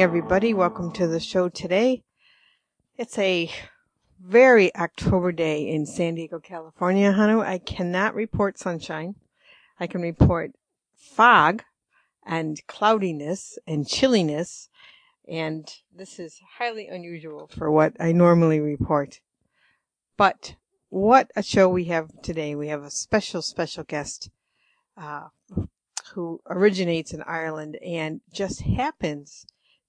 Everybody. Welcome to the show today. It's a very October day in San Diego, California, Ahanu. I cannot report sunshine. I can report fog and cloudiness and chilliness and this is highly unusual for what I normally report. But what a show we have today. We have a special, special guest uh, who originates in Ireland and just happens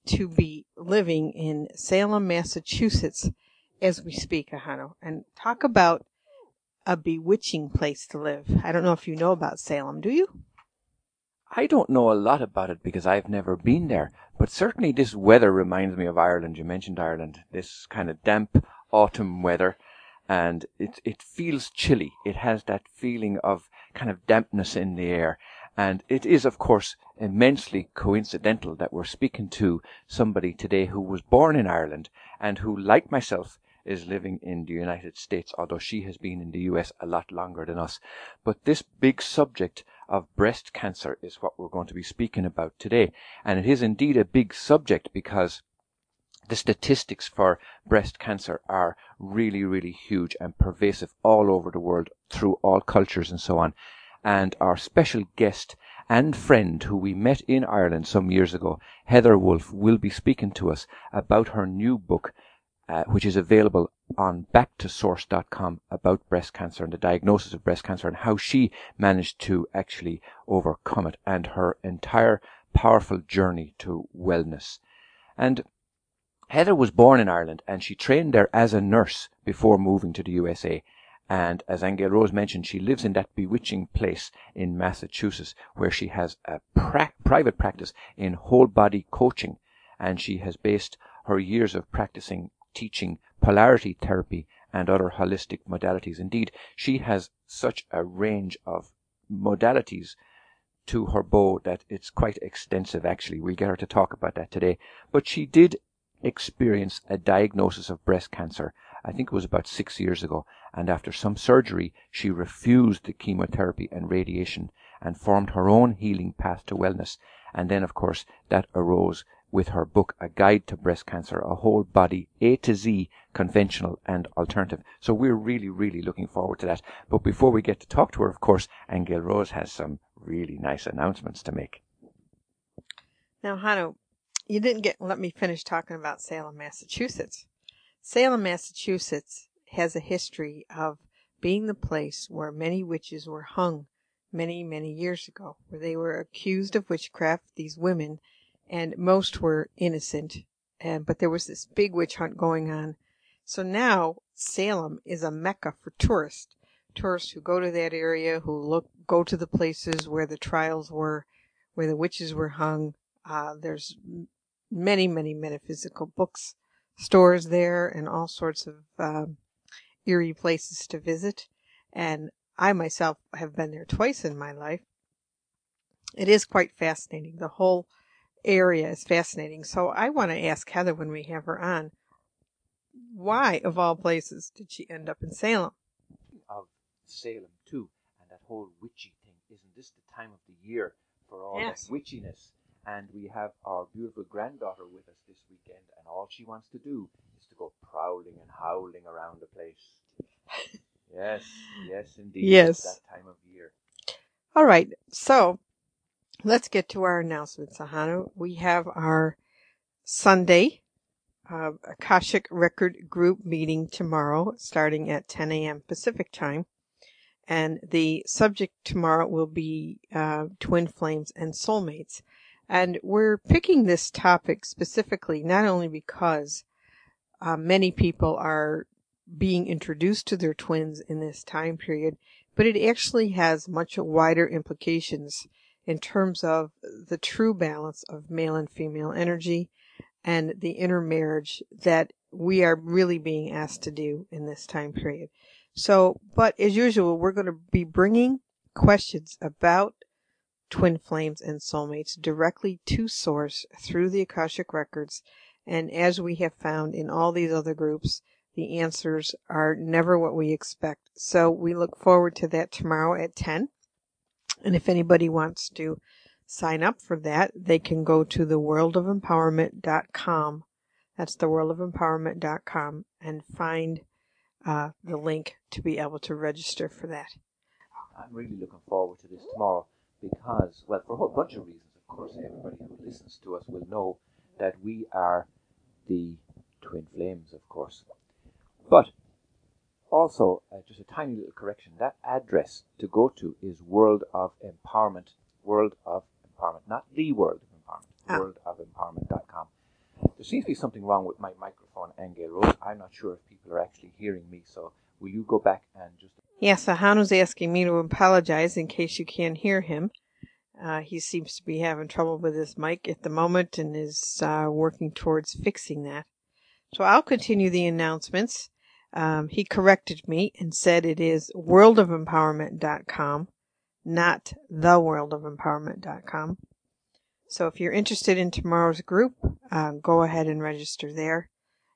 to be living in Salem, Massachusetts as we speak, Ahanu. And talk about a bewitching place to live. I don't know if you know about Salem, do you? I don't know a lot about it because I've never been there, but certainly this weather reminds me of Ireland. You mentioned Ireland, this kind of damp autumn weather, and it it feels chilly. It has that feeling of kind of dampness in the air, and it is of course immensely coincidental that we're speaking to somebody today who was born in Ireland and who, like myself, is living in the United States, although she has been in the US a lot longer than us. But this big subject of breast cancer is what we're going to be speaking about today. And it is indeed a big subject because the statistics for breast cancer are really, really huge and pervasive all over the world through all cultures and so on. And our special guest and friend who we met in Ireland some years ago, Heather Wolf, will be speaking to us about her new book, uh, which is available on backtosource.com about breast cancer and the diagnosis of breast cancer and how she managed to actually overcome it and her entire powerful journey to wellness. And Heather was born in Ireland and she trained there as a nurse before moving to the USA. And as Angel Rose mentioned, she lives in that bewitching place in Massachusetts where she has a pra- private practice in whole body coaching. And she has based her years of practicing teaching polarity therapy and other holistic modalities. Indeed, she has such a range of modalities to her bow that it's quite extensive actually. We'll get her to talk about that today. But she did experience a diagnosis of breast cancer. I think it was about six years ago. And after some surgery, she refused the chemotherapy and radiation and formed her own healing path to wellness. And then, of course, that arose with her book, A Guide to Breast Cancer, a whole body A to Z conventional and alternative. So we're really, really looking forward to that. But before we get to talk to her, of course, Angel Rose has some really nice announcements to make. Now, Hanu, you didn't get let me finish talking about Salem, Massachusetts. Salem, Massachusetts has a history of being the place where many witches were hung many, many years ago, where they were accused of witchcraft, these women, and most were innocent. And, but there was this big witch hunt going on. So now Salem is a mecca for tourists. Tourists who go to that area, who look, go to the places where the trials were, where the witches were hung. Uh, there's many, many metaphysical books, stores there, and all sorts of um, eerie places to visit. And I myself have been there twice in my life. It is quite fascinating. The whole area is fascinating. So I want to ask Heather when we have her on, why of all places did she end up in Salem? Of Salem too, and that whole witchy thing. Isn't this the time of the year for all Yes. that witchiness? And we have our beautiful granddaughter with us this weekend, and all she wants to do is to go prowling and howling around the place. yes, yes, indeed. Yes. It's that time of year. All right. So let's get to our announcements, Ahanu. We have our Sunday uh, Akashic Record Group meeting tomorrow, starting at 10 a.m. Pacific time. And the subject tomorrow will be uh, twin flames and soulmates. And we're picking this topic specifically not only because uh, many people are being introduced to their twins in this time period, but it actually has much wider implications in terms of the true balance of male and female energy and the intermarriage that we are really being asked to do in this time period. So, but as usual, we're going to be bringing questions about twin flames and soulmates directly to source through the Akashic records. And as we have found in all these other groups, the answers are never what we expect. So we look forward to that tomorrow at 10. And if anybody wants to sign up for that, they can go to theworldofempowerment.com. That's theworldofempowerment.com and find uh, the link to be able to register for that. I'm really looking forward to this tomorrow because, well, for a whole bunch of reasons, of course, everybody who listens to us will know that we are the twin flames, of course. But also, uh, just a tiny little correction that address to go to is World of Empowerment, World of Empowerment, not the World of Empowerment, ah. worldofempowerment.com. There seems to be something wrong with my microphone, Angel Rose. I'm not sure if people are actually hearing me, so will you go back and just. Yes, Ahanu's asking me to apologize in case you can't hear him. Uh, he seems to be having trouble with his mic at the moment and is uh, working towards fixing that. So I'll continue the announcements. Um, he corrected me and said it is worldofempowerment.com, not theworldofempowerment.com. So if you're interested in tomorrow's group, uh, go ahead and register there.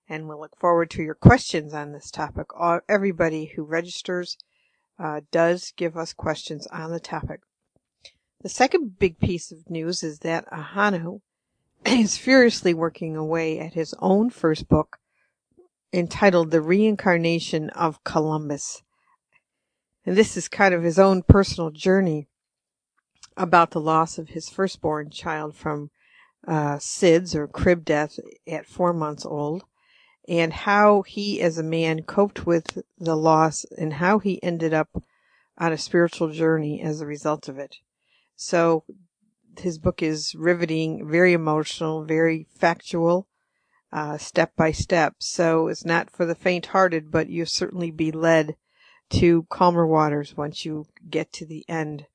And we'll look forward to your questions on this topic. All, everybody who registers uh, does give us questions on the topic. The second big piece of news is that Ahanu is furiously working away at his own first book entitled The Reincarnation of Columbus. And this is kind of his own personal journey about the loss of his firstborn child from uh, SIDS or crib death at four months old, and how he as a man coped with the loss and how he ended up on a spiritual journey as a result of it. So his book is riveting, very emotional, very factual, uh, step by step. So it's not for the faint hearted, but you'll certainly be led to calmer waters once you get to the end.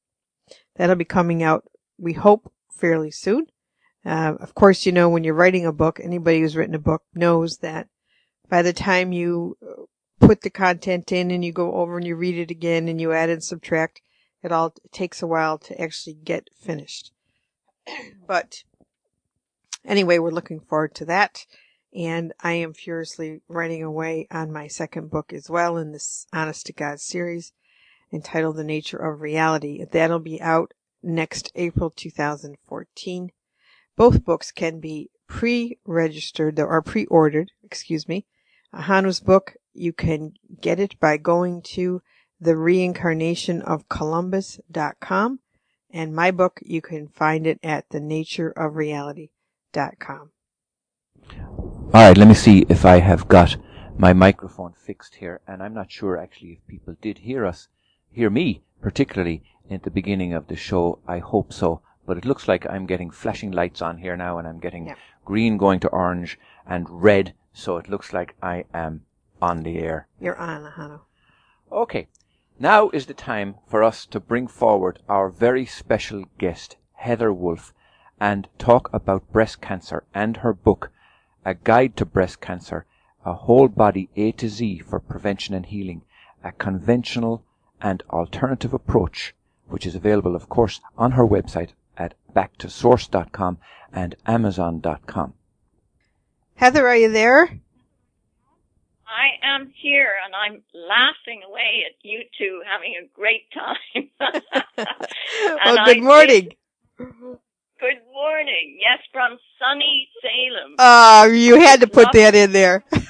That'll be coming out, we hope, fairly soon. Uh, of course, you know, when you're writing a book, anybody who's written a book knows that by the time you uh, put the content in and you go over and you read it again and you add and subtract, it all takes a while to actually get finished. but anyway, we're looking forward to that. And I am furiously writing away on my second book as well in this Honest to God series entitled The Nature of Reality. That'll be out next April 2014. Both books can be pre-registered or pre-ordered, excuse me. Hanu's book, you can get it by going to the reincarnation of Columbus.com. And my book, you can find it at the nature of reality.com. All right, let me see if I have got my microphone fixed here. And I'm not sure actually if people did hear us, hear me particularly in the beginning of the show. I hope so. But it looks like I'm getting flashing lights on here now and I'm getting yeah. green going to orange and red. So it looks like I am on the air. You're on, Ahanu. Okay. Now is the time for us to bring forward our very special guest, Heather Wolf, and talk about breast cancer and her book, a guide to breast cancer, a whole body A to Z for prevention and healing, a conventional and alternative approach, which is available, of course, on her website at backtosource.com and amazon.com. Heather, are you there? I am here and I'm laughing away at you two having a great time. well, good morning. Good morning. Yes, from sunny Salem. Ah, uh, you had to put that in there. yes,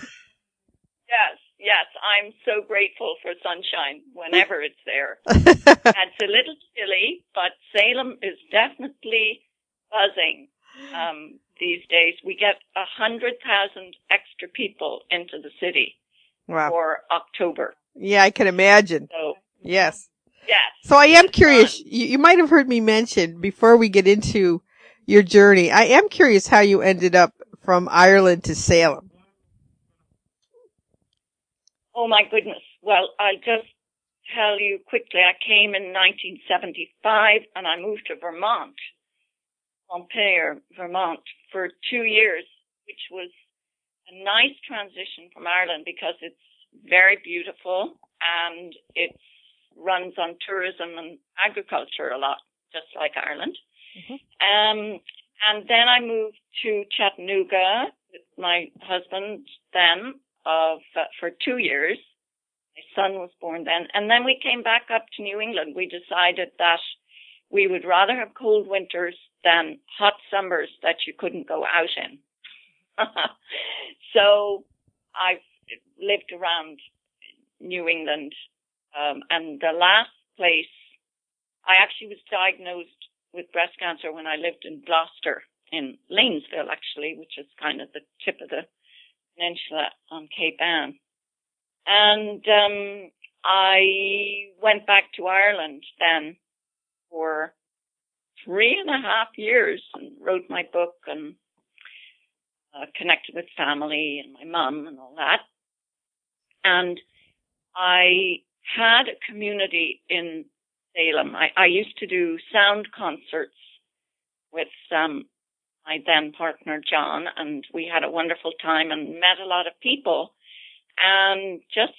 yes. I'm so grateful for sunshine whenever it's there. it's a little chilly, but Salem is definitely buzzing. Um, these days. We get a hundred thousand extra people into the city wow. for October. Yeah, I can imagine. So, yes. Yes. So I am curious. You, you might have heard me mention before we get into your journey. I am curious how you ended up from Ireland to Salem. Oh my goodness. Well, I'll just tell you quickly. I came in 1975 and I moved to Vermont, Montpelier, Vermont for two years. which was a nice transition from Ireland because it's very beautiful and it runs on tourism and agriculture a lot, just like Ireland. Mm-hmm. Um, and then I moved to Chattanooga with my husband then of uh, for two years. My son was born then, and then we came back up to New England. We decided that we would rather have cold winters than hot summers that you couldn't go out in. so I've lived around New England, um, and the last place I actually was diagnosed with breast cancer when I lived in Gloucester in Lanesville, actually, which is kind of the tip of the peninsula on Cape Ann. And um, I went back to Ireland then for three and a half years and wrote my book and uh, connected with family and my mum and all that. And I had a community in Salem. I, I used to do sound concerts with um, my then partner John, and we had a wonderful time and met a lot of people, and just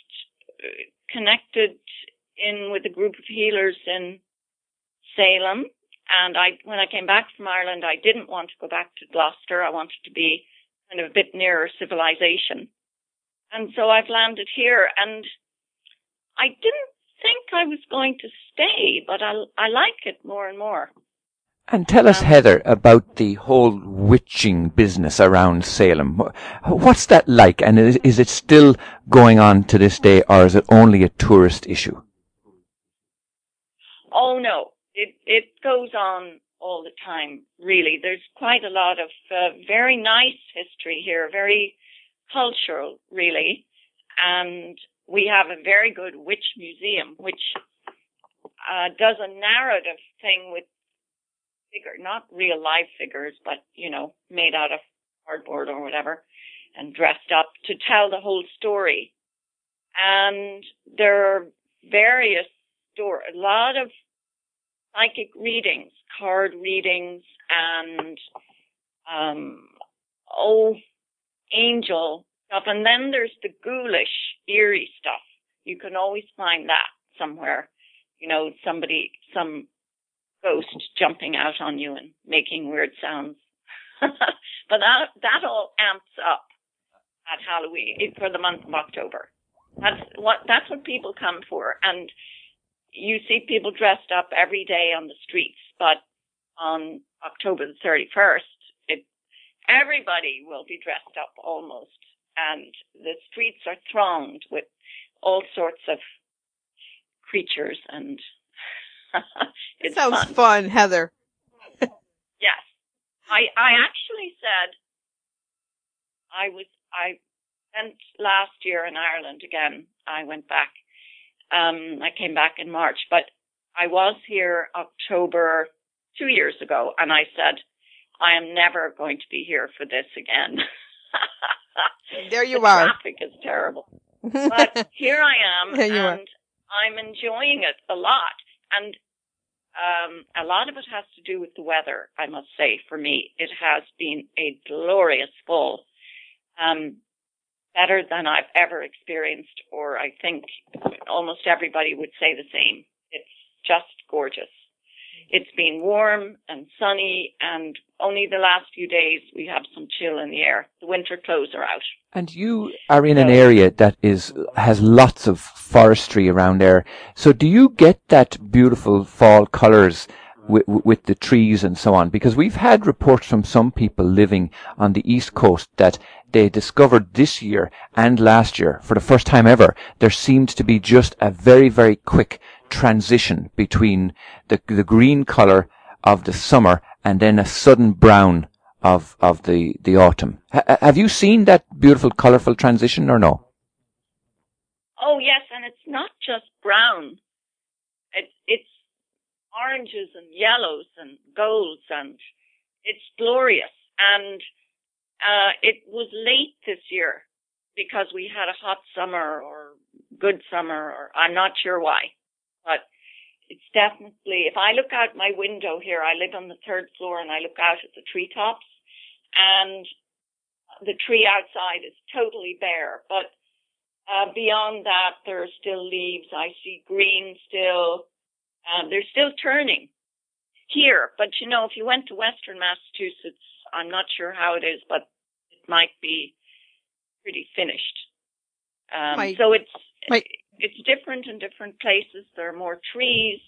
uh, connected in with a group of healers in Salem. And I, when I came back from Ireland, I didn't want to go back to Gloucester. I wanted to be kind of a bit nearer civilization. And so I've landed here and I didn't think I was going to stay, but I, I like it more and more. And tell us, um, Heather, about the whole witching business around Salem. What's that like? And is, is it still going on to this day, or is it only a tourist issue? Oh no, it it goes on all the time. Really, there's quite a lot of uh, very nice history here, very cultural, really, and we have a very good witch museum, which uh, does a narrative thing with figure, not real life figures, but you know, made out of cardboard or whatever, and dressed up to tell the whole story. And there are various story, a lot of psychic readings, card readings, and um, oh, angel stuff. And then there's the ghoulish, eerie stuff. You can always find that somewhere. You know, somebody, some ghost jumping out on you and making weird sounds. but that, that all amps up at Halloween for the month of October. That's what, that's what people come for. And you see people dressed up every day on the streets, but on October the 31st, it, everybody will be dressed up almost and the streets are thronged with all sorts of creatures and it sounds fun. fun, Heather. yes. I I actually said I was I went last year in Ireland again. I went back. Um I came back in March, but I was here October two years ago and I said I am never going to be here for this again. there you the are. Traffic is terrible. But here I am and are. I'm enjoying it a lot. And um, a lot of it has to do with the weather, I must say, for me. It has been a glorious fall. Um, better than I've ever experienced, or I think almost everybody would say the same. It's just gorgeous. It's been warm and sunny, and only the last few days we have some chill in the air. The winter clothes are out. And you are in an area that is has lots of forestry around there. So do you get that beautiful fall colours with, with the trees and so on? Because we've had reports from some people living on the east coast that they discovered this year and last year, for the first time ever, there seemed to be just a very, very quick transition between the, the green color of the summer and then a sudden brown of, of the, the autumn. H- have you seen that beautiful, colorful transition or no? Oh yes, and it's not just brown. It's, it's oranges and yellows and golds and it's glorious. And, uh, it was late this year because we had a hot summer or good summer or I'm not sure why but it's definitely, if I look out my window here, I live on the third floor and I look out at the treetops and the tree outside is totally bare, but uh, beyond that, there are still leaves. I see green still. Um, they're still turning here, but you know, if you went to Western Massachusetts, I'm not sure how it is, but it might be pretty finished. Um, My- so it's my- it's different in different places. There are more trees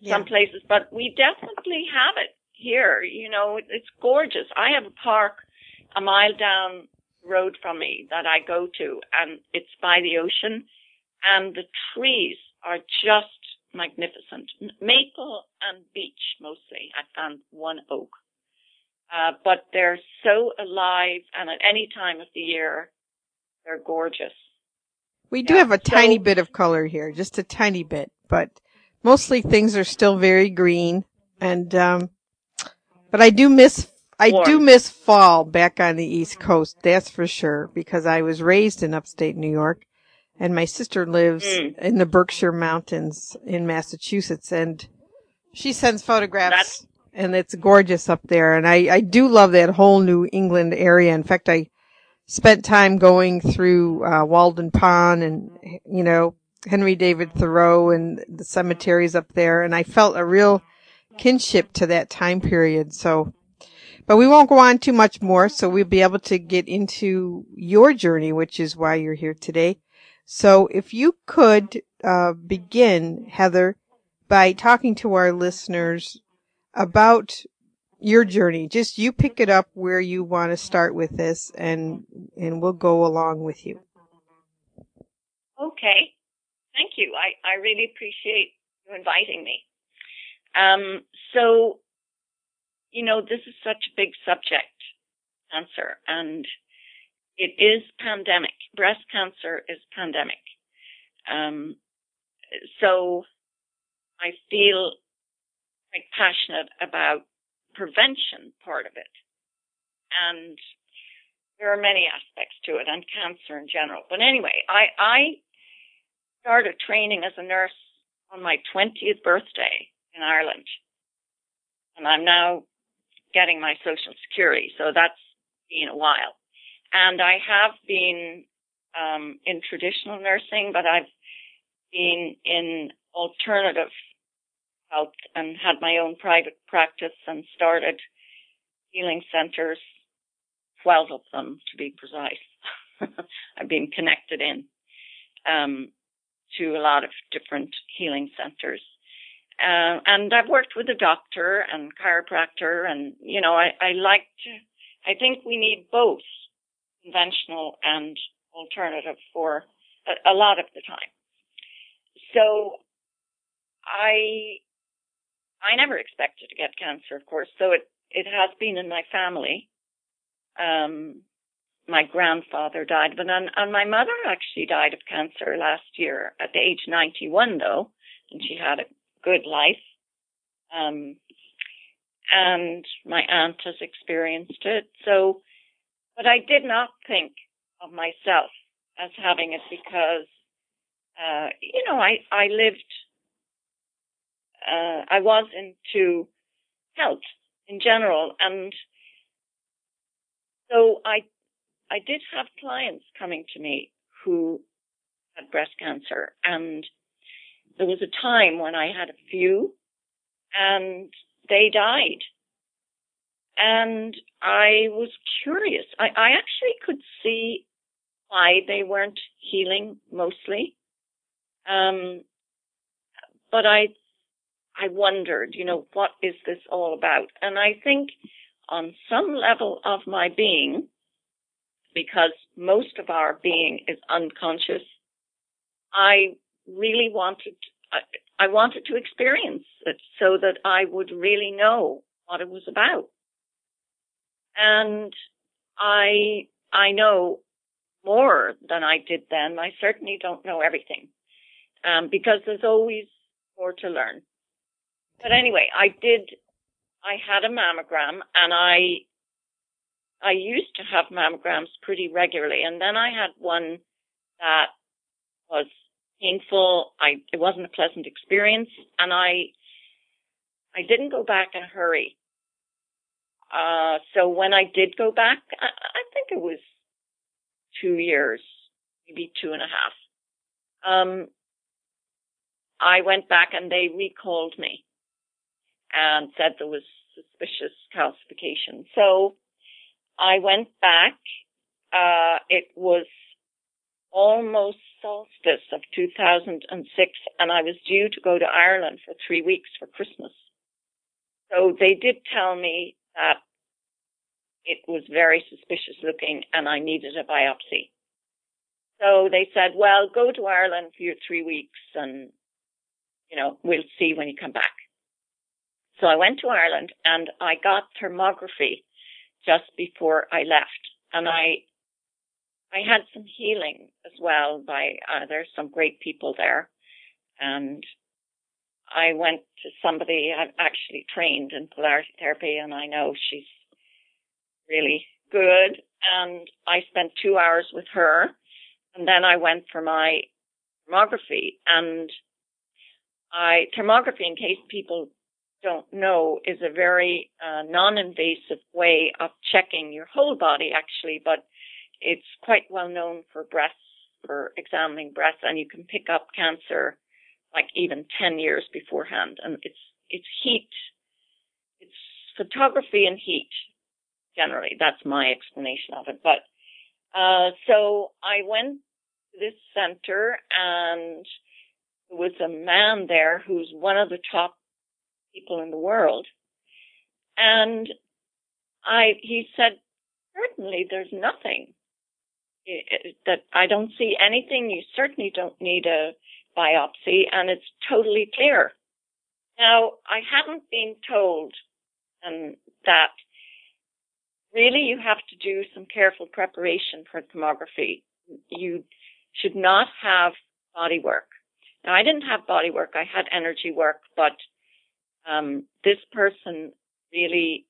Yeah. some places, but we definitely have it here. You know, it, it's gorgeous. I have a park a mile down the road from me that I go to, and it's by the ocean, and the trees are just magnificent. Maple and beech mostly. I found one oak. Uh, but they're so alive, and at any time of the year, they're gorgeous. We do Yeah, have a tiny bit of color here, just a tiny bit, but mostly things are still very green. And, um, but I do miss, I do miss fall back on the East Coast. That's for sure because I was raised in upstate New York and my sister lives Mm. in the Berkshire Mountains in Massachusetts and she sends photographs That's- and it's gorgeous up there. And I, I do love that whole New England area. In fact, I spent time going through, uh, Walden Pond and, you know, Henry David Thoreau and the cemeteries up there. And I felt a real kinship to that time period. So, but we won't go on too much more. So we'll be able to get into your journey, which is why you're here today. So if you could, uh, begin, Heather, by talking to our listeners about your journey. Just you pick it up where you want to start with this and, and we'll go along with you. Okay. Thank you. I, I really appreciate you inviting me. Um, so, you know, this is such a big subject, cancer, and it is pandemic. Breast cancer is pandemic. Um, so I feel quite passionate about prevention part of it. And there are many aspects to it and cancer in general. But anyway, I, I started training as a nurse on my 20th birthday in Ireland. And I'm now getting my social security. So that's been a while. And I have been um, in traditional nursing, but I've been in alternative health and had my own private practice and started healing centers, 12 of them to be precise. I've been connected in um, to a lot of different healing centers. Uh, and I've worked with a doctor and chiropractor and, you know, I, I like to, I think we need both conventional and alternative for a, a lot of the time. So I, I never expected to get cancer, of course. So it, it has been in my family. Um, my grandfather died, but and, and my mother actually died of cancer last year at the age 91 though, and she had a good life. Um, and my aunt has experienced it. So, but I did not think of myself as having it because, uh, you know, I, I lived, uh, I was into health in general. And so I, I did have clients coming to me who had breast cancer and there was a time when I had a few and they died. And I was curious. I, I actually could see why they weren't healing mostly. Um, but I, I wondered, you know, what is this all about? And I think on some level of my being, because most of our being is unconscious, I really wanted, I, I wanted to experience it so that I would really know what it was about. And I, I know more than I did then. I certainly don't know everything, um, because there's always more to learn. But anyway, I did, I had a mammogram and I, I used to have mammograms pretty regularly and then I had one that was painful. I, it wasn't a pleasant experience and I, I didn't go back in a hurry. Uh, so when I did go back, I, I think it was two years, maybe two and a half. Um, I went back and they recalled me and said there was suspicious calcification. So I went back. Uh, it was almost solstice of 2006 and I was due to go to Ireland for three weeks for Christmas. So they did tell me that it was very suspicious looking and I needed a biopsy. So they said, well, go to Ireland for your three weeks and, you know, we'll see when you come back. So I went to Ireland and I got thermography just before I left and I, I had some healing as well by, uh, there's some great people there and I went to somebody I actually trained in polarity therapy and I know she's really good. And I spent two hours with her and then I went for my thermography and I, thermography in case people don't know is a very uh, non-invasive way of checking your whole body actually, but it's quite well known for breasts, for examining breasts and you can pick up cancer like even 10 years beforehand. And it's, it's heat. It's photography and heat generally. That's my explanation of it. But, uh, so I went to this center and there was a man there who's one of the top people in the world. And I, he said, certainly there's nothing that I don't see anything. You certainly don't need a biopsy and it's totally clear. Now, I haven't been told um, that really you have to do some careful preparation for thermography. You should not have body work. Now, I didn't have body work. I had energy work, but um, this person really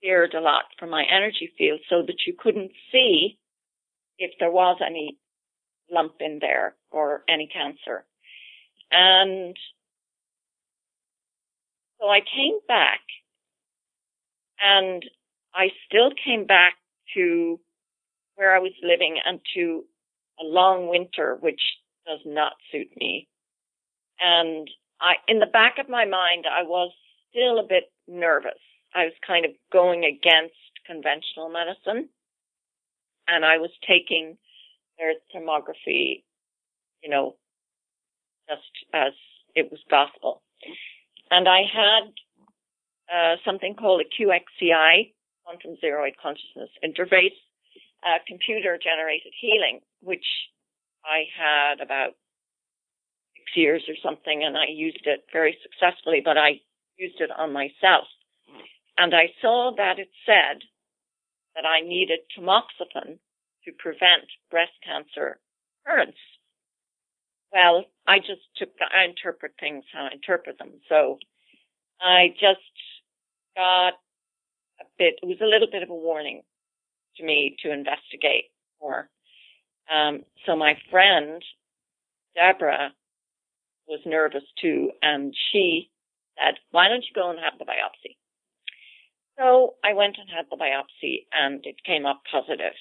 cleared a lot from my energy field so that you couldn't see if there was any lump in there or any cancer. And so I came back and I still came back to where I was living and to a long winter, which does not suit me. And I, in the back of my mind, I was still a bit nervous. I was kind of going against conventional medicine and I was taking their thermography, you know, just as it was gospel. And I had uh, something called a QXCI, Quantum Xrroid Consciousness Interface, uh, computer generated healing, which I had about six years or something, and I used it very successfully, but I used it on myself. And I saw that it said that I needed tamoxifen to prevent breast cancer recurrence. Well, I just took, I interpret things how I interpret them. So I just got a bit, it was a little bit of a warning to me to investigate more. Um, so my friend, Deborah, was nervous too, and she said, why don't you go and have the biopsy? So I went and had the biopsy and it came up positive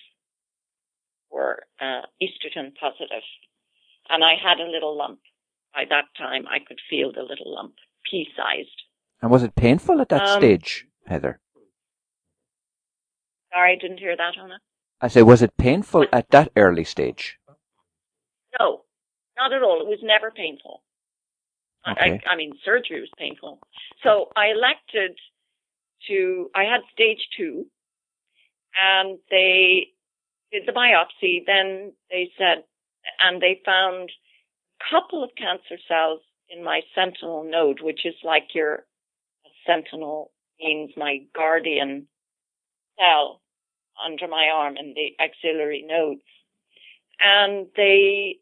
for uh, estrogen positive and I had a little lump. By that time, I could feel the little lump, pea-sized. And was it painful at that um, stage, Heather? Sorry, I didn't hear that, Hannah. I say, was it painful at that early stage? No, not at all. It was never painful. Okay. I, I mean, surgery was painful. So I elected to, I had stage two and they did the biopsy. Then they said, and they found a couple of cancer cells in my sentinel node, which is like your sentinel means my guardian cell under my arm in the axillary nodes. And they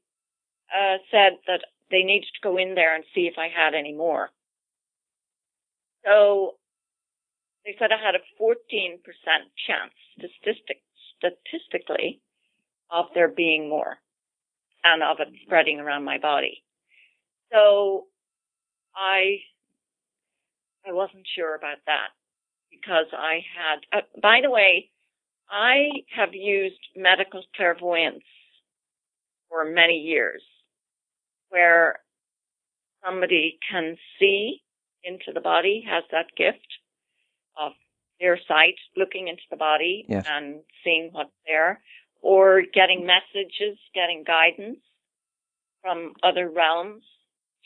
uh, said that they needed to go in there and see if I had any more. So they said I had a 14% chance statistic, statistically of there being more and of it spreading around my body. So I, I wasn't sure about that because I had, uh, by the way, I have used medical clairvoyance for many years where somebody can see into the body, has that gift of their sight looking into the body yes. and seeing what's there or getting messages, getting guidance from other realms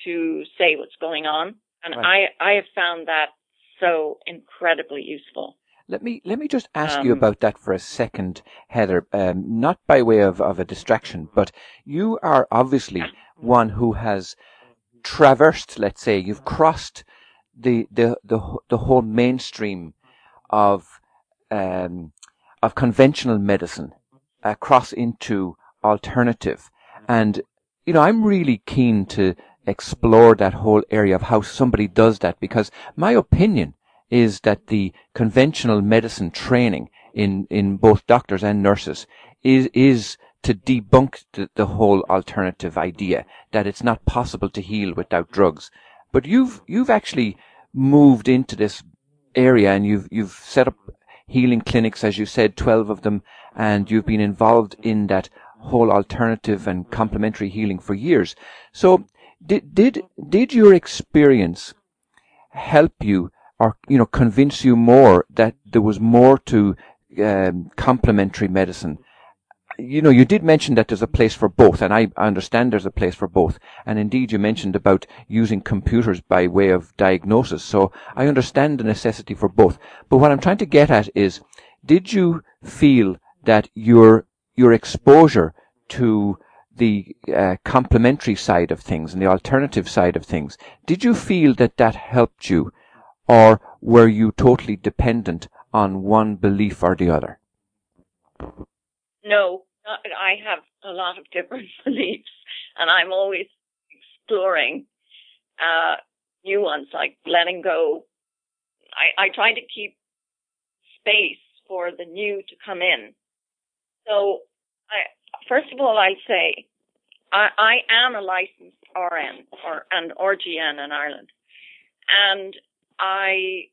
to say what's going on. And right. I, I have found that so incredibly useful. Let me let me just ask um, you about that for a second, Heather. Um, not by way of, of a distraction, but you are obviously one who has traversed. Let's say you've crossed the the the, the whole mainstream of um, of conventional medicine across into alternative, and you know I'm really keen to explore that whole area of how somebody does that because my opinion is that the conventional medicine training in, in both doctors and nurses is, is to debunk the, the whole alternative idea that it's not possible to heal without drugs. But you've, you've actually moved into this area and you've, you've set up healing clinics, as you said, 12 of them, and you've been involved in that whole alternative and complementary healing for years. So did, did, did your experience help you or you know convince you more that there was more to um, complementary medicine you know you did mention that there's a place for both and I understand there's a place for both. And indeed you mentioned about using computers by way of diagnosis. So I understand the necessity for both. But what I'm trying to get at is did you feel that your your exposure to the uh, complementary side of things and the alternative side of things did you feel that that helped you? Or were you totally dependent on one belief or the other? No, I have a lot of different beliefs, and I'm always exploring uh, new ones, like letting go. I, I try to keep space for the new to come in. So, I, first of all, I'll say I, I am a licensed RN or an RGN in Ireland, and I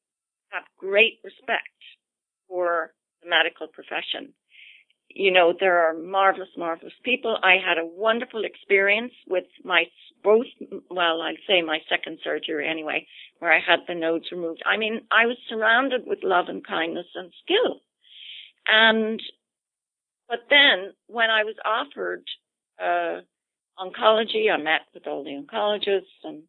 have great respect for the medical profession. You know, there are marvelous, marvelous people. I had a wonderful experience with my both, well, I'd say my second surgery anyway, where I had the nodes removed. I mean, I was surrounded with love and kindness and skill. And, but then when I was offered, uh, oncology, I met with all the oncologists and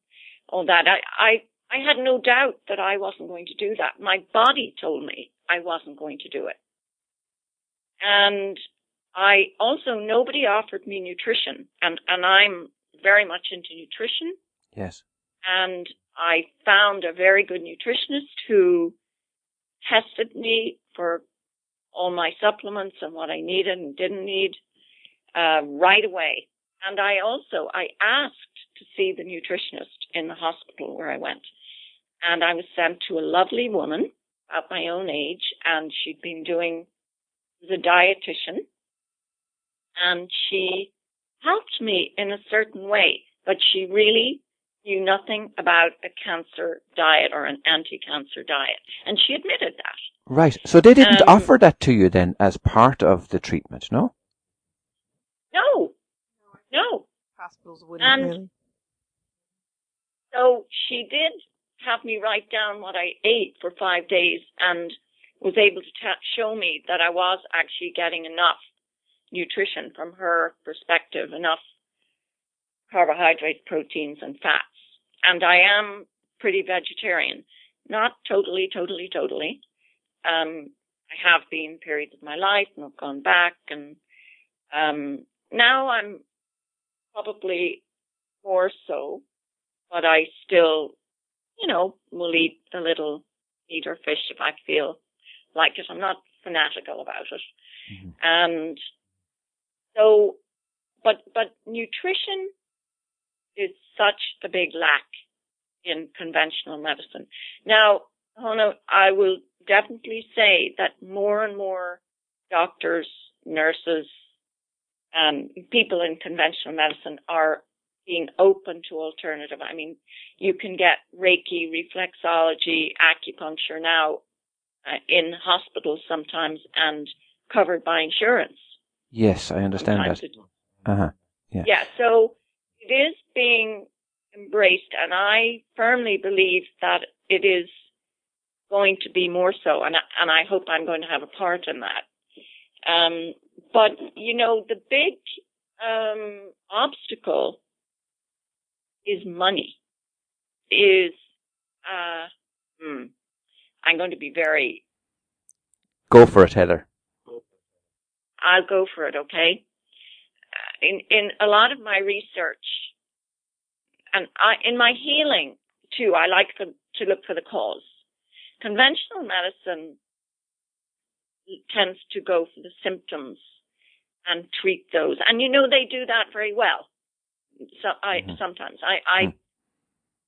all that. I, I I had no doubt that I wasn't going to do that. My body told me I wasn't going to do it. And I also, nobody offered me nutrition and, and I'm very much into nutrition. Yes. And I found a very good nutritionist who tested me for all my supplements and what I needed and didn't need, uh, right away. And I also, I asked to see the nutritionist in the hospital where I went. And I was sent to a lovely woman at my own age and she'd been doing the dietitian and she helped me in a certain way, but she really knew nothing about a cancer diet or an anti-cancer diet. And she admitted that. Right. So they didn't um, offer that to you then as part of the treatment, no? No. No. Hospitals wouldn't and really. So she did have me write down what I ate for five days and was able to t- show me that I was actually getting enough nutrition from her perspective, enough carbohydrates, proteins, and fats. And I am pretty vegetarian. Not totally, totally, totally. Um, I have been periods of my life and I've gone back and, um, now I'm probably more so, but I still you know, will eat a little meat or fish if I feel like it. I'm not fanatical about it. Mm-hmm. And so, but, but nutrition is such a big lack in conventional medicine. Now, Hona, I will definitely say that more and more doctors, nurses, um, people in conventional medicine are being open to alternative. I mean, you can get Reiki, reflexology, acupuncture now in hospitals sometimes and covered by insurance. Yes, I understand that. Uh-huh. Yeah. yeah, so it is being embraced, and I firmly believe that it is going to be more so, and I, and I hope I'm going to have a part in that. Um, but you know, the big um, obstacle is money. Is uh, hmm, I'm going to be very. Go for it, Heather. I'll go for it. Okay. Uh, In in a lot of my research, and I in my healing too, I like to, to look for the cause. Conventional medicine tends to go for the symptoms and treat those, and you know they do that very well. So I Mhm. sometimes I I, Mm.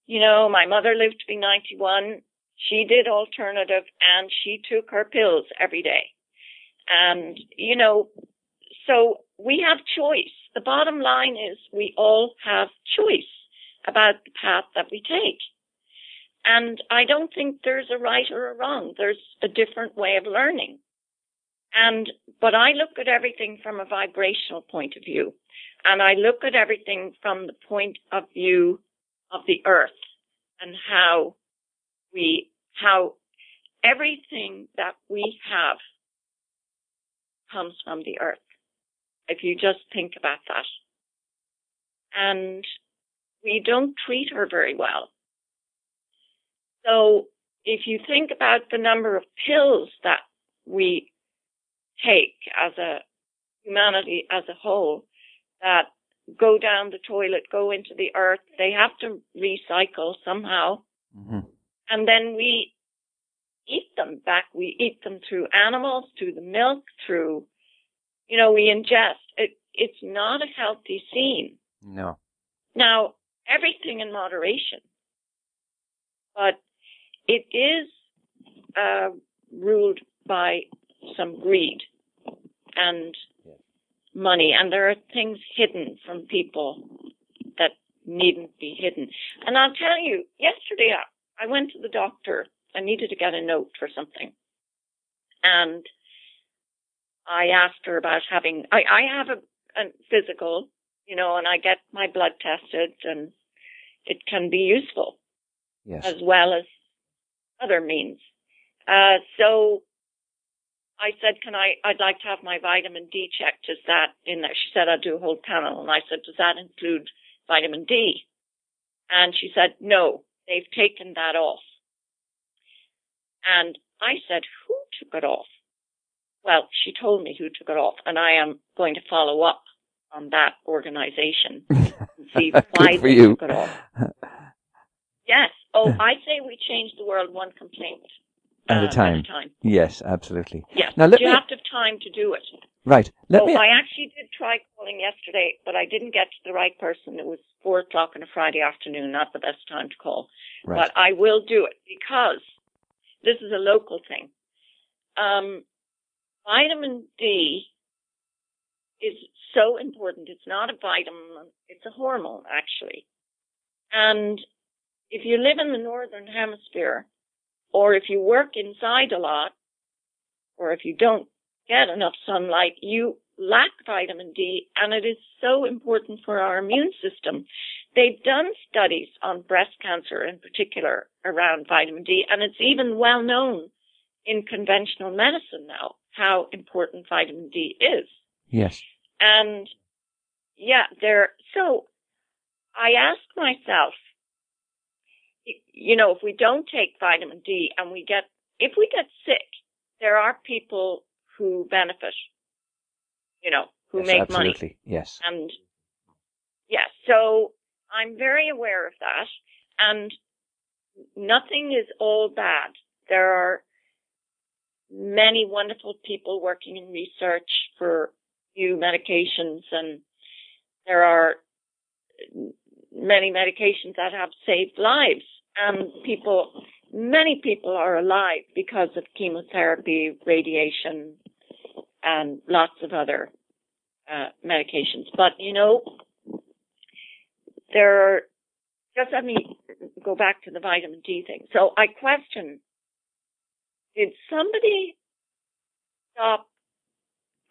you know, my mother lived to be ninety one. She did alternative, and she took her pills every day. And, you know, so we have choice. The bottom line is we all have choice about the path that we take. And I don't think there's a right or a wrong. There's a different way of learning. And, but I look at everything from a vibrational point of view. And I look at everything from the point of view of the earth and how we, how everything that we have comes from the earth. If you just think about that. And we don't treat her very well. So if you think about the number of pills that we take as a humanity as a whole that go down the toilet, go into the earth, they have to recycle somehow hmm and then we eat them back. We eat them through animals, through the milk, through, you know, we ingest. It, it's not a healthy scene. No. Now, everything in moderation, but it is uh, ruled by some greed and Yeah. money, and there are things hidden from people that needn't be hidden. And I'll tell you, yesterday I, went to the doctor. I needed to get a note for something, and I asked her about having. I, I have a, a physical, you know, and I get my blood tested, and it can be useful Yes. as well as other means. Uh, so I said, can I, I'd like to have my vitamin D checked. Is that in there? She said, I'll do a whole panel. And I said, does that include vitamin D? And she said, no, they've taken that off. And I said, who took it off? Well, she told me who took it off and I am going to follow up on that organization and see why they you. took it off. Yes. Oh, I say we change the world one complaint At a uh, time. At a time. Yes, absolutely. Yes. Now, let you me- have to have time to do it. Right. Let oh, me. I actually did try calling yesterday, but I didn't get to the right person. It was four o'clock on a Friday afternoon, not the best time to call. right. But I will do it because this is a local thing. Um, vitamin D is so important. It's not a vitamin, it's a hormone actually. And if you live in the northern hemisphere, or if you work inside a lot, or if you don't get enough sunlight, you lack vitamin D, and it is so important for our immune system. They've done studies on breast cancer in particular around vitamin D, and it's even well known in conventional medicine now how important vitamin D is. yes. And yeah, there, so I ask myself, you know, if we don't take vitamin D and we get, if we get sick, there are people who benefit, you know, who yes, make money. absolutely. Yes. And yes, so I'm very aware of that. And nothing is all bad. There are many wonderful people working in research for new medications and there are many medications that have saved lives and people, many people are alive because of chemotherapy, radiation, and lots of other uh, medications. But you know, there are, just let me go back to the vitamin D thing. So I question, did somebody stop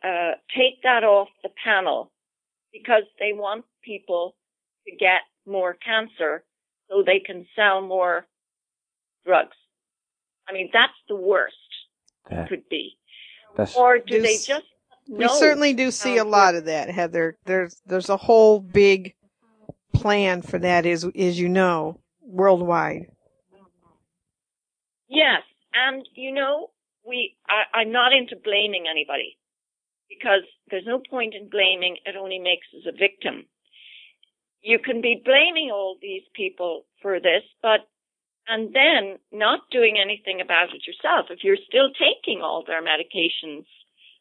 uh, take that off the panel because they want people to get more cancer so they can sell more drugs. I mean, that's the worst could be. That's Or do Do they s- just We certainly do see a lot of that, Heather. There's there's a whole big plan for that is as as you know, worldwide. Yes, and you know, we I, I'm not into blaming anybody because there's no point in blaming. It only makes us a victim. You can be blaming all these people for this, but and then not doing anything about it yourself. If you're still taking all their medications,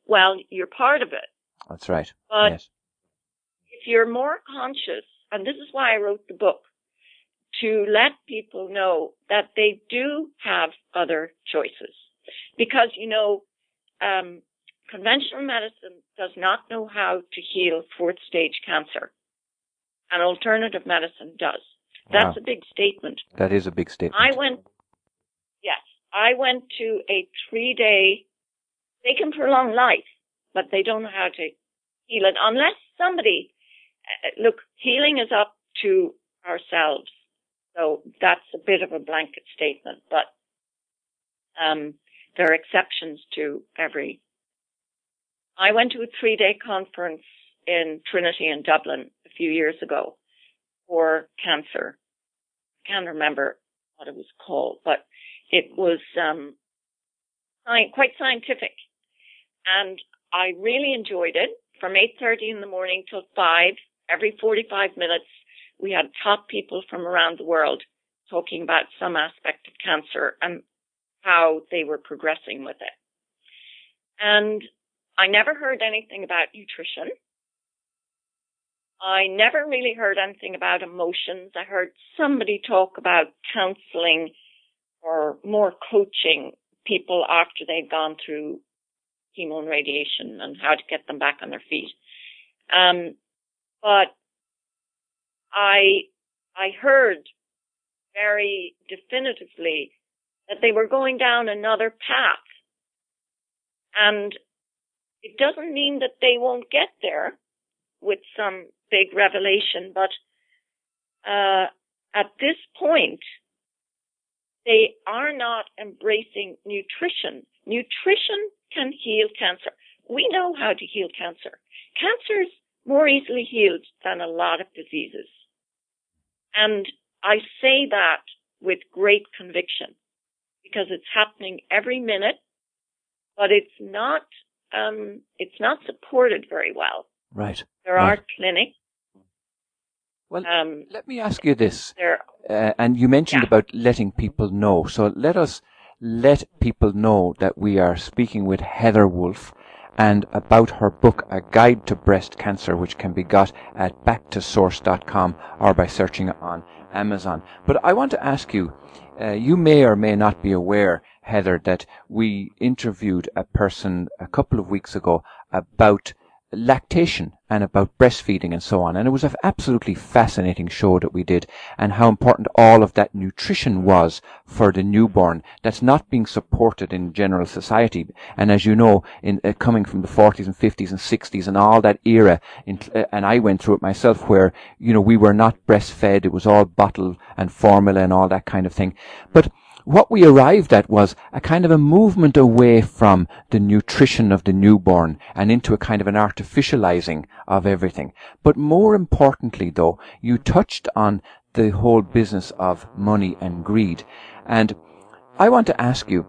well, you're part of it. that's right. But yes. if you're more conscious, and this is why I wrote the book, to let people know that they do have other choices. Because, you know, um, conventional medicine does not know how to heal fourth stage cancer. And alternative medicine does. That's Wow. a big statement. That is a big statement. I went, yes, I went to a three day, they can prolong life, but they don't know how to heal it unless somebody, uh, look, healing is up to ourselves. So that's a bit of a blanket statement, but, um, there are exceptions to every. I went to a three day conference in Trinity in Dublin a few years ago for cancer. I can't remember what it was called, but it was um, quite scientific, and I really enjoyed it. From 8:30 in the morning till five, every 45 minutes, we had top people from around the world talking about some aspect of cancer and how they were progressing with it. And I never heard anything about nutrition. I never really heard anything about emotions. I heard somebody talk about counseling or more coaching people after they'd gone through chemo and radiation and how to get them back on their feet. Um, but I, I heard very definitively that they were going down another path. And it doesn't mean that they won't get there with some big revelation, but uh, at this point, they are not embracing nutrition. Nutrition can heal cancer. We know how to heal cancer. Cancer is more easily healed than a lot of diseases. And I say that with great conviction because it's happening every minute, but it's not, um, it's not supported very well. Right. There Right. are clinics. Well, Um, let me ask you this. there, Uh, and you mentioned Yeah. about letting people know. So let us let people know that we are speaking with Heather Wolf and about her book, A Guide to Breast Cancer, which can be got at backtosource.com or by searching on Amazon. But I want to ask you, uh, you may or may not be aware, Heather, that we interviewed a person a couple of weeks ago about lactation and about breastfeeding and so on. And it was an absolutely fascinating show that we did and how important all of that nutrition was for the newborn that's not being supported in general society. And as you know, in uh, coming from the 40s and 50s and 60s and all that era, in, uh, and I went through it myself where, you know, we were not breastfed. It was all bottle and formula and all that kind of thing. But what we arrived at was a kind of a movement away from the nutrition of the newborn and into a kind of an artificializing of everything. But more importantly, though, you touched on the whole business of money and greed. And I want to ask you,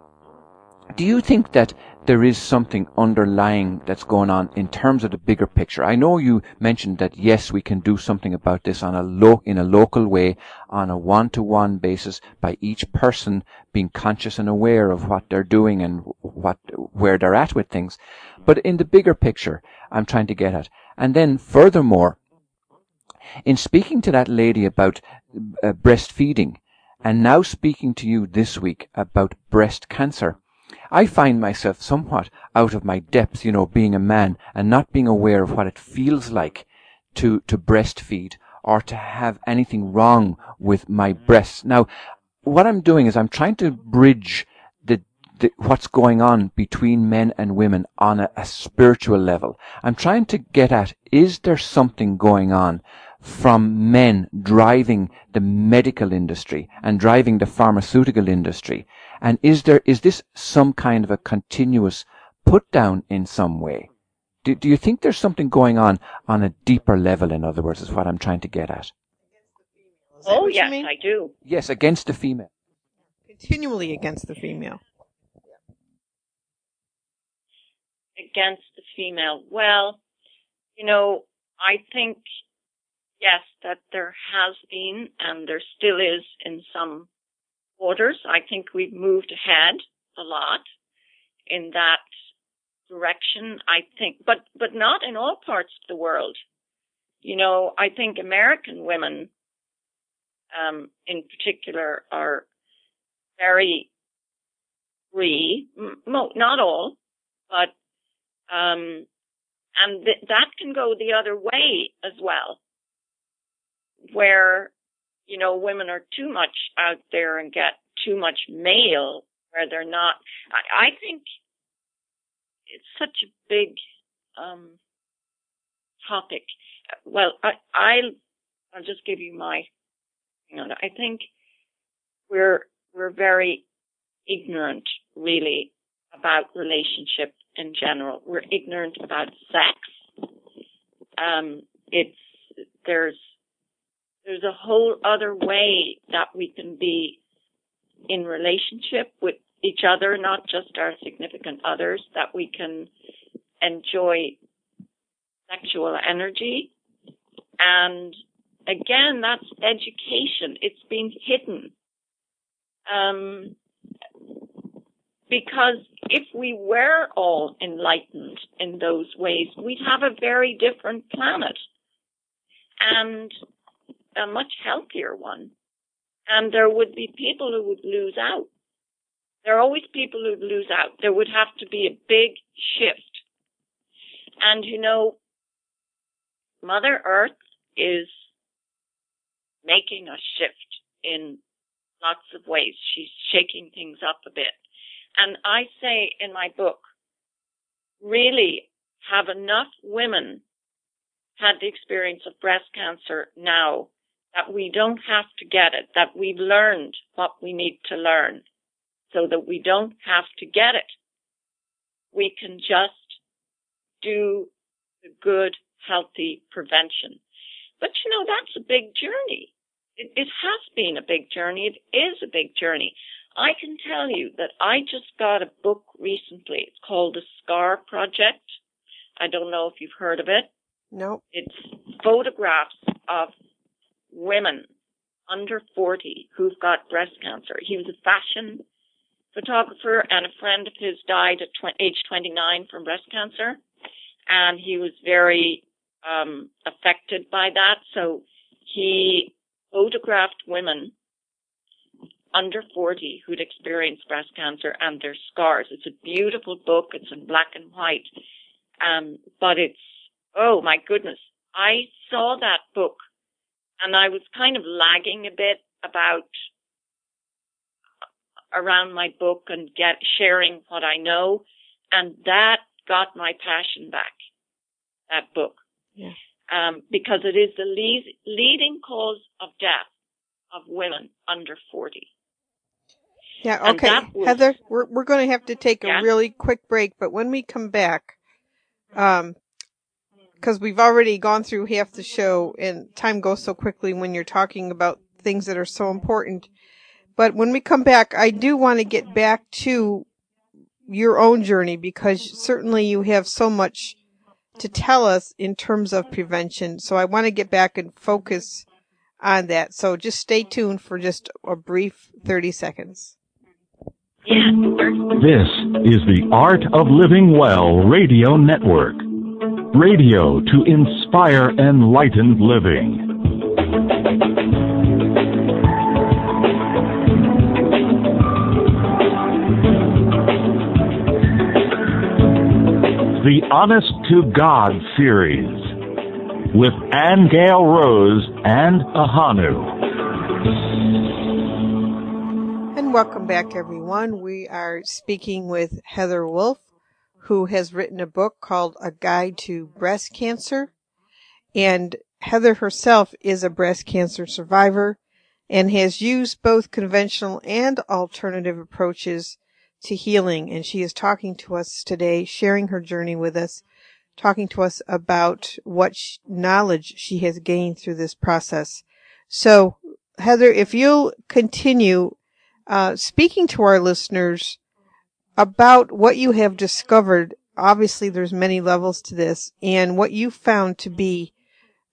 do you think that there is something underlying that's going on in terms of the bigger picture? I know you mentioned that yes, we can do something about this on a in a local way, on a one-to-one basis, by each person being conscious and aware of what they're doing and what where they're at with things. But in the bigger picture, I'm trying to get at. And then furthermore, in speaking to that lady about uh, breastfeeding, and now speaking to you this week about breast cancer, I find myself somewhat out of my depth, you know, being a man and not being aware of what it feels like to, to breastfeed or to have anything wrong with my mm. breasts. Now, what I'm doing is I'm trying to bridge the, the, what's going on between men and women on a, a spiritual level. I'm trying to get at, is there something going on from men driving the medical industry and driving the pharmaceutical industry? And is there, is this some kind of a continuous put down in some way? Do, do you think there's something going on on a deeper level, in other words, is what I'm trying to get at? Oh, yes, I do. Yes, against the female. Continually against the female. Against the female. Well, you know, I think, yes, that there has been and there still is in some quarters. I think we've moved ahead a lot in that direction, I think, but, but not in all parts of the world. You know, I think American women, um, in particular are very free, not all, but, um, and th- that can go the other way as well, where, you know, women are too much out there and get too much mail where they're not. I, I think it's such a big um, topic. Well, I, I I'll just give you my. You know, I think we're we're very ignorant, really, about relationship in general. We're ignorant about sex. Um, it's there's there's a whole other way that we can be in relationship with each other, not just our significant others, that we can enjoy sexual energy. And again, that's education. It's been hidden. Um, because if we were all enlightened in those ways, we'd have a very different planet and a much healthier one. And there would be people who would lose out. There are always people who lose out. There would have to be a big shift. And you know, Mother Earth is making a shift in lots of ways. She's shaking things up a bit. And I say in my book, really have enough women had the experience of breast cancer now that we don't have to get it, that we've learned what we need to learn so that we don't have to get it. We can just do the good, healthy prevention. But you know, that's a big journey. It, it has been a big journey. It is a big journey. I can tell you that I just got a book recently. It's called The Scar Project. I don't know if you've heard of it. No. Nope. It's photographs of women under 40 who've got breast cancer. He was a fashion photographer and a friend of his died at tw- age 29 from breast cancer. And he was very um, affected by that. So he photographed women under 40 who'd experienced breast cancer and their scars. It's a beautiful book. It's in black and white. Um, but it's, oh my goodness. I saw that book and I was kind of lagging a bit about around my book and get sharing what I know. And that got my passion back, that book. Yeah. Um, because it is the lead, leading cause of death of women under 40. Yeah, okay. Was, Heather, we're, we're going to have to take yeah? a really quick break, but when we come back, um, because we've already gone through half the show and time goes so quickly when you're talking about things that are so important. But when we come back, I do want to get back to your own journey because certainly you have so much to tell us in terms of prevention. So I want to get back and focus on that. So just stay tuned for just a brief 30 seconds. This is the Art of Living Well Radio Network. Radio to inspire enlightened living. the Honest to God series with Angel Rose and Ahanu. And welcome back, everyone. We are speaking with Heather Wolf, who has written a book called A Guide to Breast Cancer. And Heather herself is a breast cancer survivor and has used both conventional and alternative approaches to healing. And she is talking to us today, sharing her journey with us, talking to us about what knowledge she has gained through this process. So, Heather, if you'll continue uh, speaking to our listeners about what you have discovered. Obviously, there's many levels to this, and what you found to be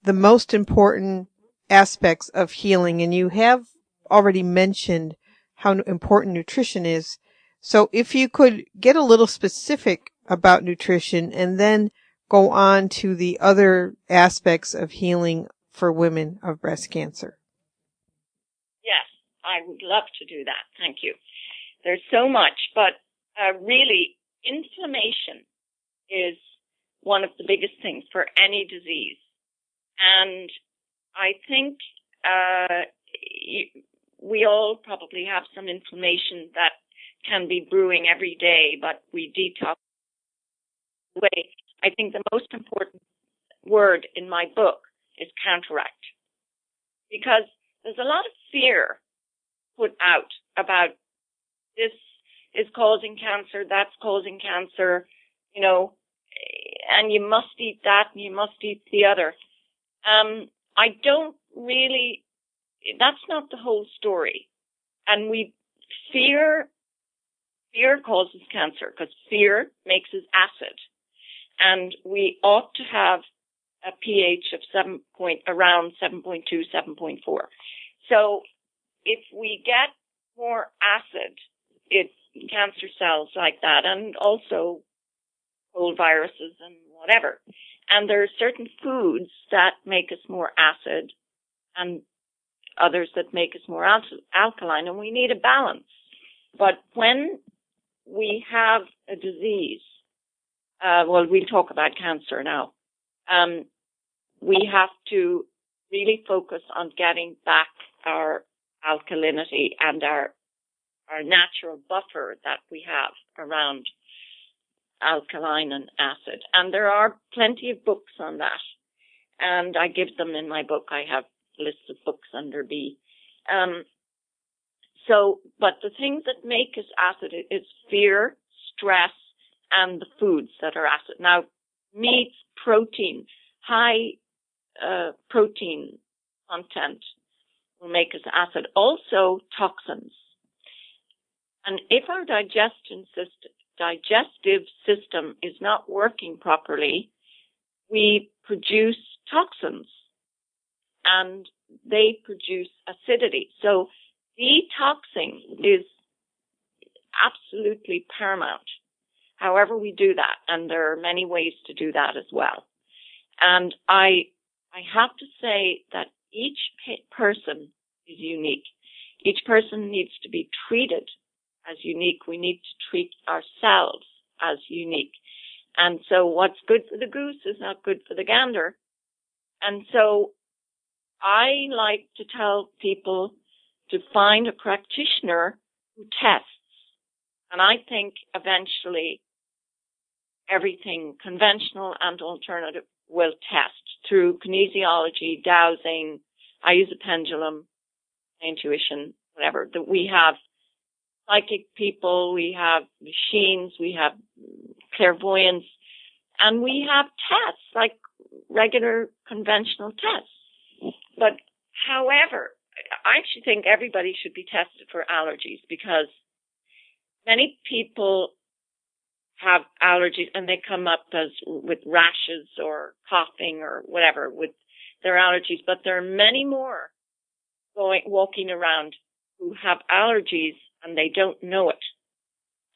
the most important aspects of healing. And you have already mentioned how important nutrition is. So, if you could get a little specific about nutrition and then go on to the other aspects of healing for women of breast cancer. Yes, I would love to do that. Thank you. There's so much, but uh, really, inflammation is one of the biggest things for any disease. And I think uh, we all probably have some inflammation that can be brewing every day, but we detox away. I think the most important word in my book is counteract because there's a lot of fear put out about this is causing cancer, that's causing cancer, you know, and you must eat that and you must eat the other. Um, I don't really, that's not the whole story. And we fear, fear causes cancer because fear makes us acid. And we ought to have a pH of seven point, around 7.2, 7.4. So if we get more acid, it cancer cells like that, and also cold viruses and whatever. And there are certain foods that make us more acid, and others that make us more al- alkaline, and we need a balance. But when we have a disease, uh, well, we'll talk about cancer now. Um, we have to really focus on getting back our alkalinity and our our natural buffer that we have around alkaline and acid. And there are plenty of books on that. And I give them in my book. I have lists of books under B. Um, so, but the things that make us acid is fear, stress, and the foods that are acid. Now, meat, protein, high uh, protein content will make us acid. Also toxins. And if our digestion system, digestive system is not working properly, we produce toxins and they produce acidity. So detoxing is absolutely paramount. However we do that, and there are many ways to do that as well. And I, I have to say that each person is unique. Each person needs to be treated as unique. We need to treat ourselves as unique. And so what's good for the goose is not good for the gander. And so I like to tell people to find a practitioner who tests. And I think eventually everything conventional and alternative will test through kinesiology, dowsing. I use a pendulum, intuition, whatever. That we have psychic people, we have machines, we have clairvoyance, and we have tests like regular conventional tests. But however, I actually think everybody should be tested for allergies because many people have allergies and they come up as with rashes or coughing or whatever with their allergies, but there are many more going walking around who have allergies and they don't know it.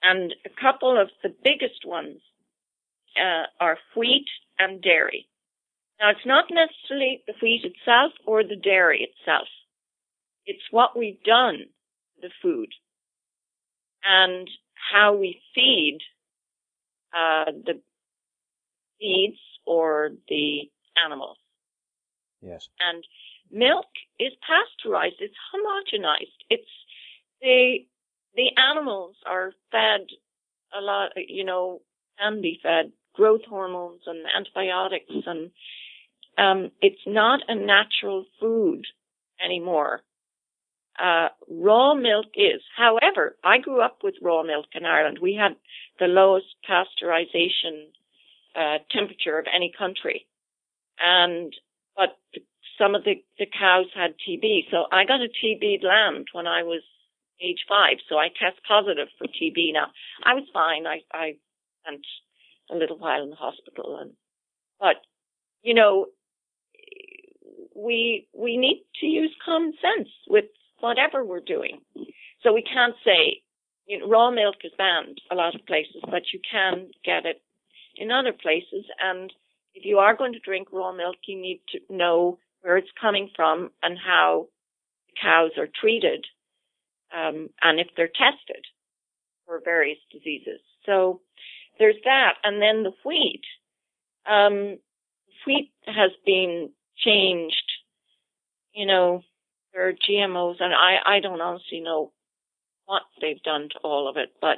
And a couple of the biggest ones uh, are wheat and dairy. Now, it's not necessarily the wheat itself or the dairy itself. It's what we've done to the food and how we feed uh, the seeds or the animals. Yes. And milk is pasteurized. It's homogenized. It's the the animals are fed a lot, you know, can be fed growth hormones and antibiotics and um, it's not a natural food anymore. Uh, raw milk is. However, I grew up with raw milk in Ireland. We had the lowest pasteurization uh, temperature of any country, and but some of the, the cows had TB. So I got a TB lamb when I was age five. So I test positive for TB now. I was fine. I I spent a little while in the hospital, and but you know we we need to use common sense with whatever we're doing. So we can't say you know, raw milk is banned a lot of places, but you can get it in other places. And if you are going to drink raw milk, you need to know where it's coming from and how the cows are treated, um, and if they're tested for various diseases. So there's that, and then the wheat. Um, wheat has been changed. You know, there are GMOs, and I I don't honestly know what they've done to all of it, but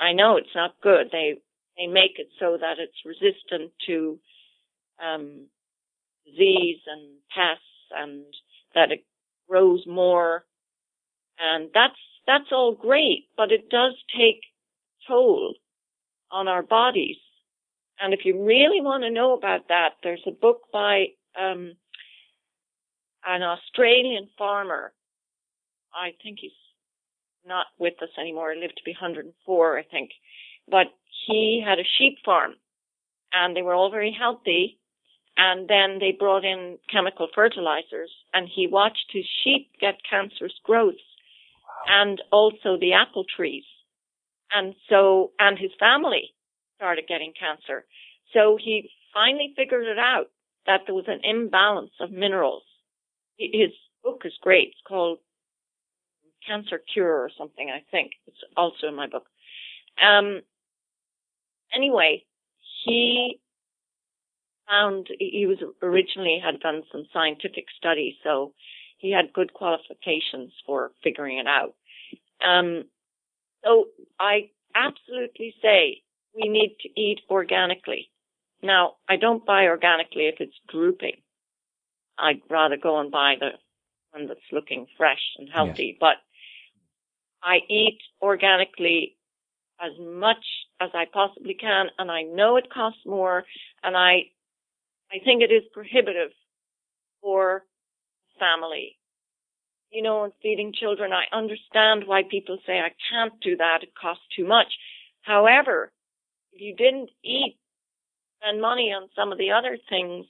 I know it's not good. They they make it so that it's resistant to um, disease and pests, and that it grows more, and that's that's all great, but it does take toll on our bodies. And if you really want to know about that, there's a book by um, an Australian farmer. I think he's not with us anymore. He lived to be 104, I think. But he had a sheep farm and they were all very healthy. And then they brought in chemical fertilizers and he watched his sheep get cancerous growths and also the apple trees. And so, and his family started getting cancer. So he finally figured it out that there was an imbalance of minerals. His book is great. It's called Cancer Cure or something, I think. It's also in my book. Um, anyway, he found he was originally had done some scientific studies, so he had good qualifications for figuring it out. Um, so I absolutely say we need to eat organically. Now, I don't buy organically if it's drooping. I'd rather go and buy the one that's looking fresh and healthy, yes. but I eat organically as much as I possibly can and I know it costs more and I I think it is prohibitive for family you know, and feeding children. I understand why people say I can't do that. It costs too much. However, if you didn't eat and money on some of the other things,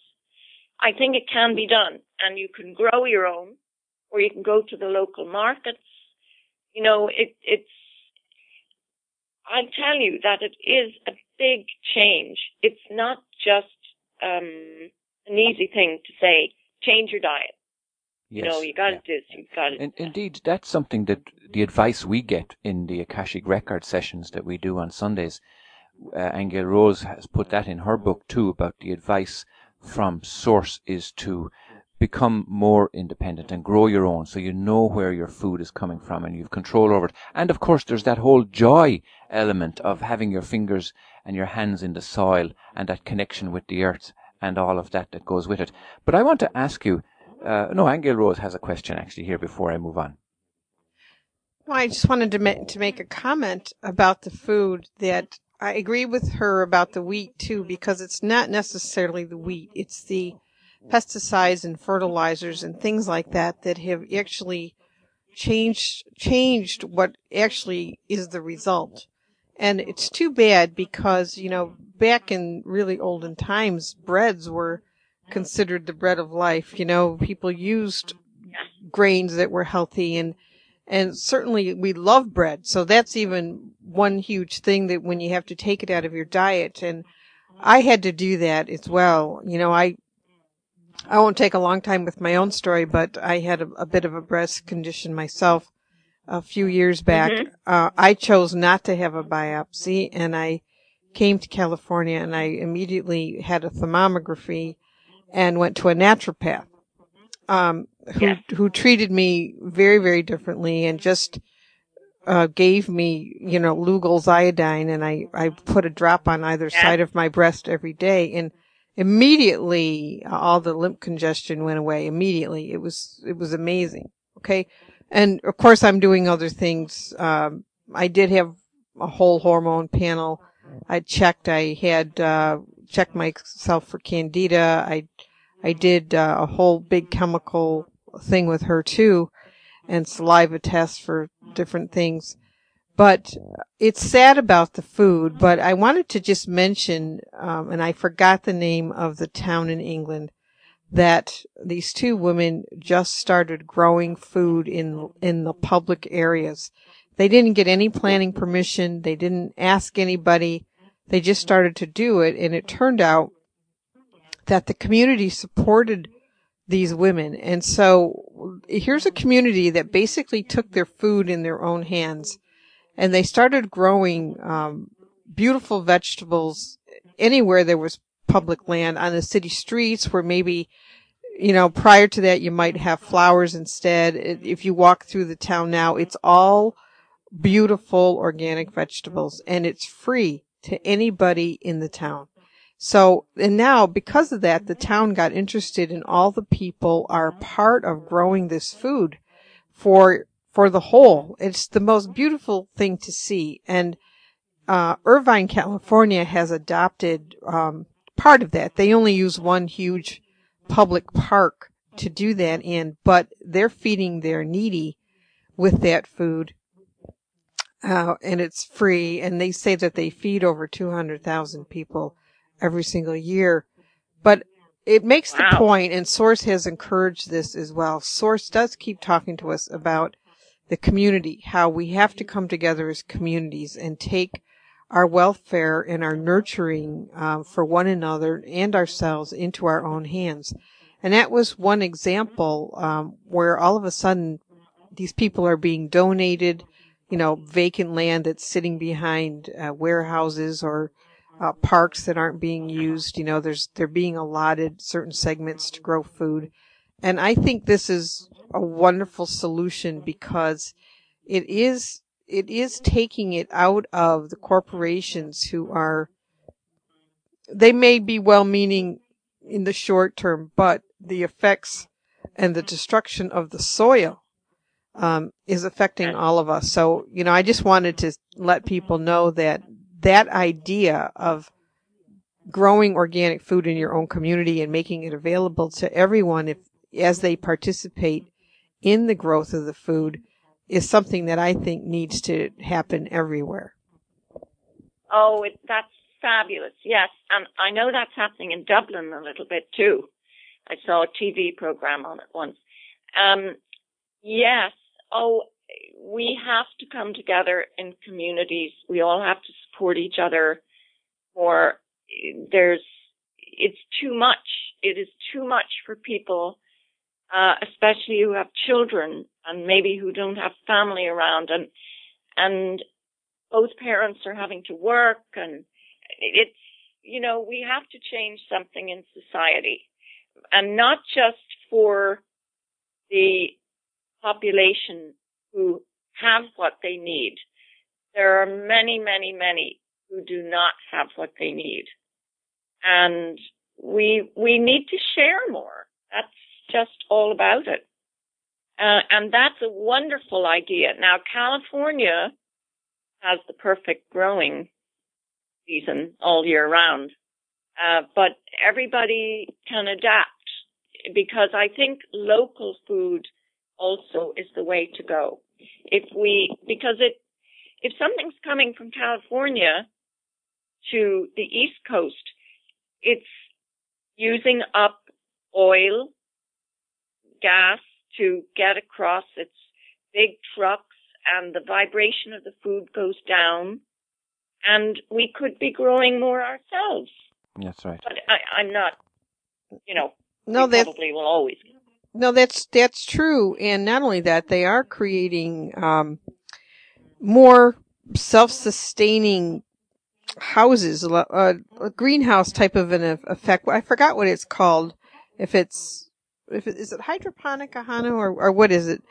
I think it can be done and you can grow your own or you can go to the local markets. You know, it, it's, I tell you that it is a big change. It's not just, um, an easy thing to say, change your diet Yes. You know, you got to yeah. do. You got to. indeed, that's something that the advice we get in the Akashic Record sessions that we do on Sundays. Uh, Angel Rose has put that in her book too about the advice from source is to become more independent and grow your own so you know where your food is coming from and you've control over it. And of course, there's that whole joy element of having your fingers and your hands in the soil and that connection with the earth and all of that that goes with it. But I want to ask you, uh, no, Angel Rose has a question actually here before I move on. Well, I just wanted to make, to make a comment about the food that I agree with her about the wheat too, because it's not necessarily the wheat. It's the pesticides and fertilizers and things like that that have actually changed, changed what actually is the result. And it's too bad because, you know, back in really olden times, breads were considered the bread of life. You know, people used grains that were healthy and and certainly we love bread. So that's even one huge thing that when you have to take it out of your diet and I had to do that as well. You know, I I won't take a long time with my own story, but I had a, a bit of a breast condition myself a few years back. Mm-hmm. Uh, I chose not to have a biopsy and I came to California and I immediately had a thermography and went to a naturopath, um, who, who treated me very, very differently and just, uh, gave me, you know, Lugol's iodine and I, I put a drop on either Yeah. side of my breast every day and immediately all the lymph congestion went away immediately. It was, it was amazing. Okay. And of course I'm doing other things. Um, I did have a whole hormone panel. I checked, I had, uh, checked myself for candida. I, I did uh, a whole big chemical thing with her too and saliva tests for different things. But it's sad about the food, but I wanted to just mention, um, and I forgot the name of the town in England, that these two women just started growing food in, in the public areas. They didn't get any planning permission. They didn't ask anybody. They just started to do it and it turned out that the community supported these women. And so here's a community that basically took their food in their own hands and they started growing um, beautiful vegetables anywhere there was public land. On the city streets where maybe you know prior to that you might have flowers instead. If you walk through the town now it's all beautiful organic vegetables and it's free to anybody in the town. So, and now because of that, the town got interested and all the people are part of growing this food for, for the whole. It's the most beautiful thing to see. And, uh, Irvine, California has adopted, um, part of that. They only use one huge public park to do that in, but they're feeding their needy with that food. Uh, and it's free. And they say that they feed over 200,000 people every single year. But it makes the Wow. point, and Source has encouraged this as well. Source does keep talking to us about the community, how we have to come together as communities and take our welfare and our nurturing um, for one another and ourselves into our own hands. And that was one example um, where all of a sudden these people are being donated, you know, vacant land that's sitting behind uh, warehouses or uh, parks that aren't being used. You know, there's they're being allotted certain segments to grow food, and I think this is a wonderful solution because it is it is taking it out of the corporations who are they may be well meaning in the short term, but the effects and the destruction of the soil um, is affecting all of us. So, you know, I just wanted to let people know that that idea of growing organic food in your own community and making it available to everyone if as they participate in the growth of the food is something that I think needs to happen everywhere. Oh, it, that's fabulous. Yes. And I know that's happening in Dublin a little bit too. I saw a TV program on it once. Um, yes. Oh, we have to come together in communities. We all have to support each other or there's, it's too much. It is too much for people, uh, especially who have children and maybe who don't have family around and, and both parents are having to work and it's, you know, we have to change something in society and not just for the population who have what they need. There are many, many, many who do not have what they need. And we, we need to share more. That's just all about it. Uh, and that's a wonderful idea. Now, California has the perfect growing season all year round. Uh, but everybody can adapt because I think local food also is the way to go. If we, because it, if something's coming from California to the East Coast, it's using up oil, gas to get across its big trucks and the vibration of the food goes down and we could be growing more ourselves. That's right. But I, I'm not, you know, No, we that's probably will always. No, that's that's true, and not only that, they are creating um, more self-sustaining houses, a, a greenhouse type of an effect. I forgot what it's called. If it's if it, is it hydroponic, Ahanu, or or what is it?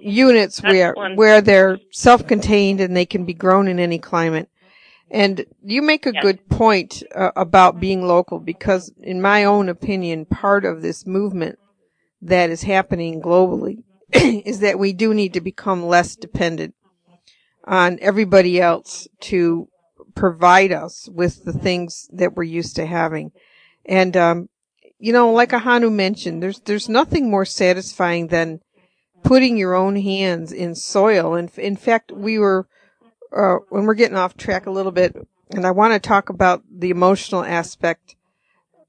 units where where they're self-contained and they can be grown in any climate. And you make a yes. good point uh, about being local because, in my own opinion, part of this movement that is happening globally is that we do need to become less dependent on everybody else to provide us with the things that we're used to having. And, um, you know, like Ahanu mentioned, there's, there's nothing more satisfying than putting your own hands in soil. And in fact, we were, uh, when we're getting off track a little bit, and I want to talk about the emotional aspect,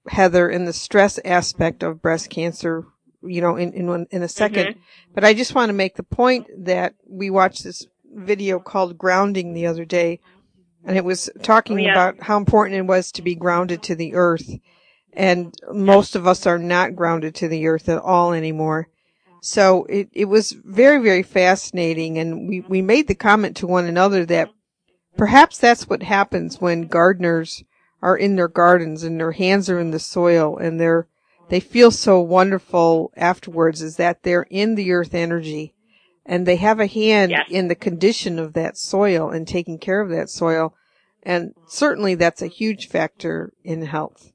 Heather, and the stress aspect of breast cancer, you know, in, in, in a 2nd mm-hmm. But I just want to make the point that we watched this video called Grounding the other day, and it was talking oh, yeah. about how important it was to be grounded to the earth. And most of us are not grounded to the earth at all anymore. So it, it was very, very fascinating. And we, we made the comment to one another that perhaps that's what happens when gardeners are in their gardens and their hands are in the soil and they're, they feel so wonderful afterwards is that they're in the earth energy and they have a hand yes. in the condition of that soil and taking care of that soil. And certainly that's a huge factor in health.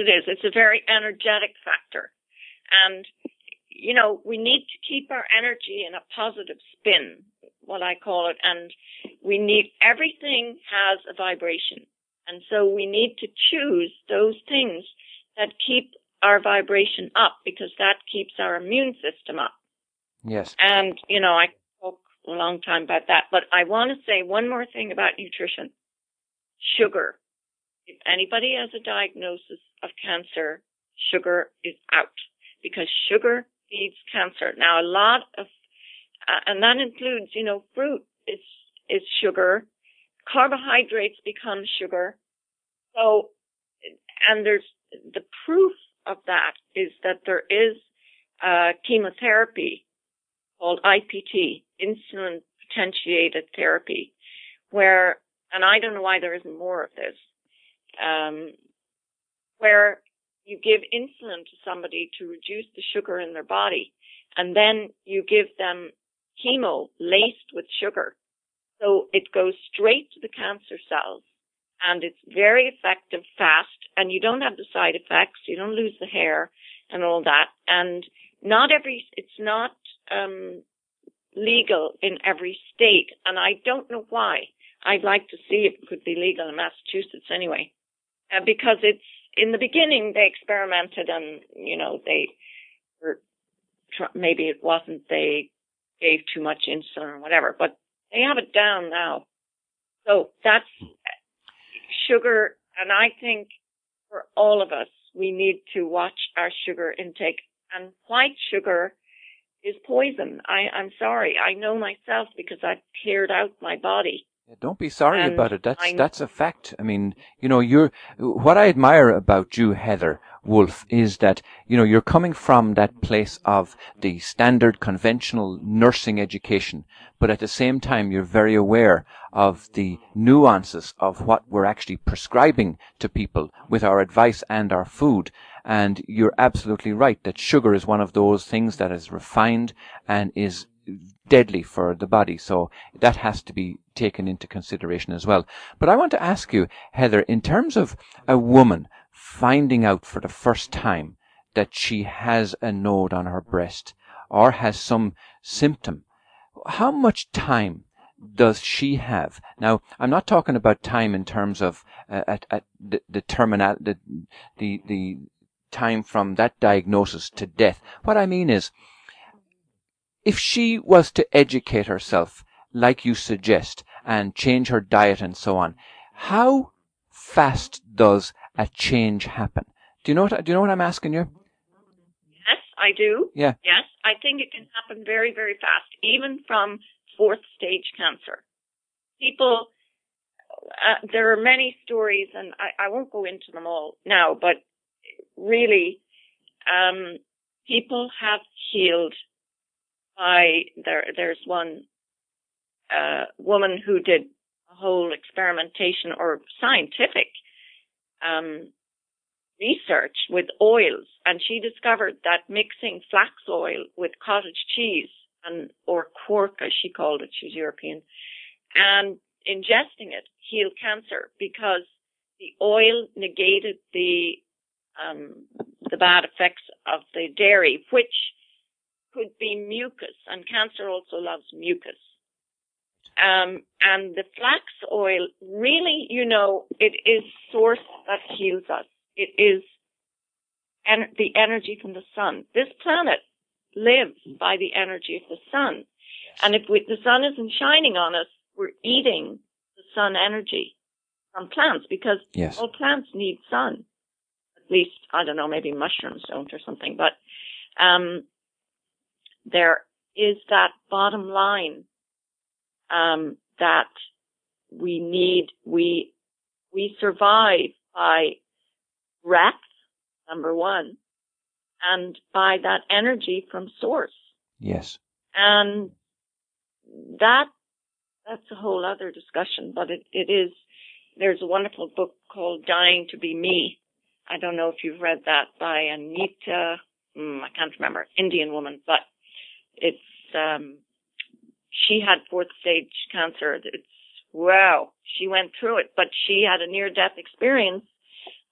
It is. It's a very energetic factor. And, you know, we need to keep our energy in a positive spin, what I call it. And we need, everything has a vibration. And so we need to choose those things that keep our vibration up because that keeps our immune system up. Yes. And, you know, I spoke a long time about that, but I want to say one more thing about nutrition. Sugar. If anybody has a diagnosis of cancer, sugar is out because sugar feeds cancer. Now a lot of, uh, and that includes, you know, fruit is, is sugar. Carbohydrates become sugar. So, and there's the proof of that is that there is uh, chemotherapy called IPT, insulin potentiated therapy, where, and I don't know why there isn't more of this, um, where you give insulin to somebody to reduce the sugar in their body, and then you give them chemo laced with sugar. So it goes straight to the cancer cells and it's very effective fast and you don't have the side effects, you don't lose the hair and all that. And not every, it's not um, legal in every state, and I don't know why. I'd like to see if it could be legal in Massachusetts anyway, uh, because it's in the beginning they experimented and you know they were maybe it wasn't they gave too much insulin or whatever, but they have it down now. So that's sugar, and I think for all of us, we need to watch our sugar intake. And white sugar is poison. I, I'm sorry. I know myself because I've cleared out my body. Don't be sorry and about it. That's I, that's a fact. I mean, you know, you're what I admire about you, Heather Wolf, is that you know you're coming from that place of the standard conventional nursing education, but at the same time you're very aware of the nuances of what we're actually prescribing to people with our advice and our food. And you're absolutely right that sugar is one of those things that is refined and is deadly for the body. So that has to be taken into consideration as well. But I want to ask you, Heather, in terms of a woman finding out for the first time that she has a node on her breast or has some symptom, how much time does she have? Now, I'm not talking about time in terms of uh, at, at the, the terminal, the, the, the time from that diagnosis to death. What I mean is, if she was to educate herself, like you suggest, and change her diet and so on, how fast does a change happen? Do you know what, do you know what I'm asking you? Yes, I do. Yeah. Yes, I think it can happen very, very fast, even from fourth stage cancer. People, uh, there are many stories, and I, I, won't go into them all now, but really, um, people have healed there. There's one uh, woman who did a whole experimentation or scientific um, research with oils and she discovered that mixing flax oil with cottage cheese and or quark as she called it, she's European, and ingesting it healed cancer because the oil negated the um, the bad effects of the dairy, which could be mucus, and cancer also loves mucus. Um, and the flax oil, really, you know, it is source that heals us. It is en- the energy from the sun. This planet lives by the energy of the sun. And if we, the sun isn't shining on us, we're eating the sun energy from plants because yes. all plants need sun. At least, I don't know, maybe mushrooms don't or something, but, um, there is that bottom line, um, that we need, we, we survive by breath, number one, and by that energy from source. Yes. And that, that's a whole other discussion, but it, it is, there's a wonderful book called Dying to Be Me. I don't know if you've read that by Anita, mm, I can't remember, Indian woman, but it's, um, she had fourth stage cancer. It's, wow, she went through it, but she had a near death experience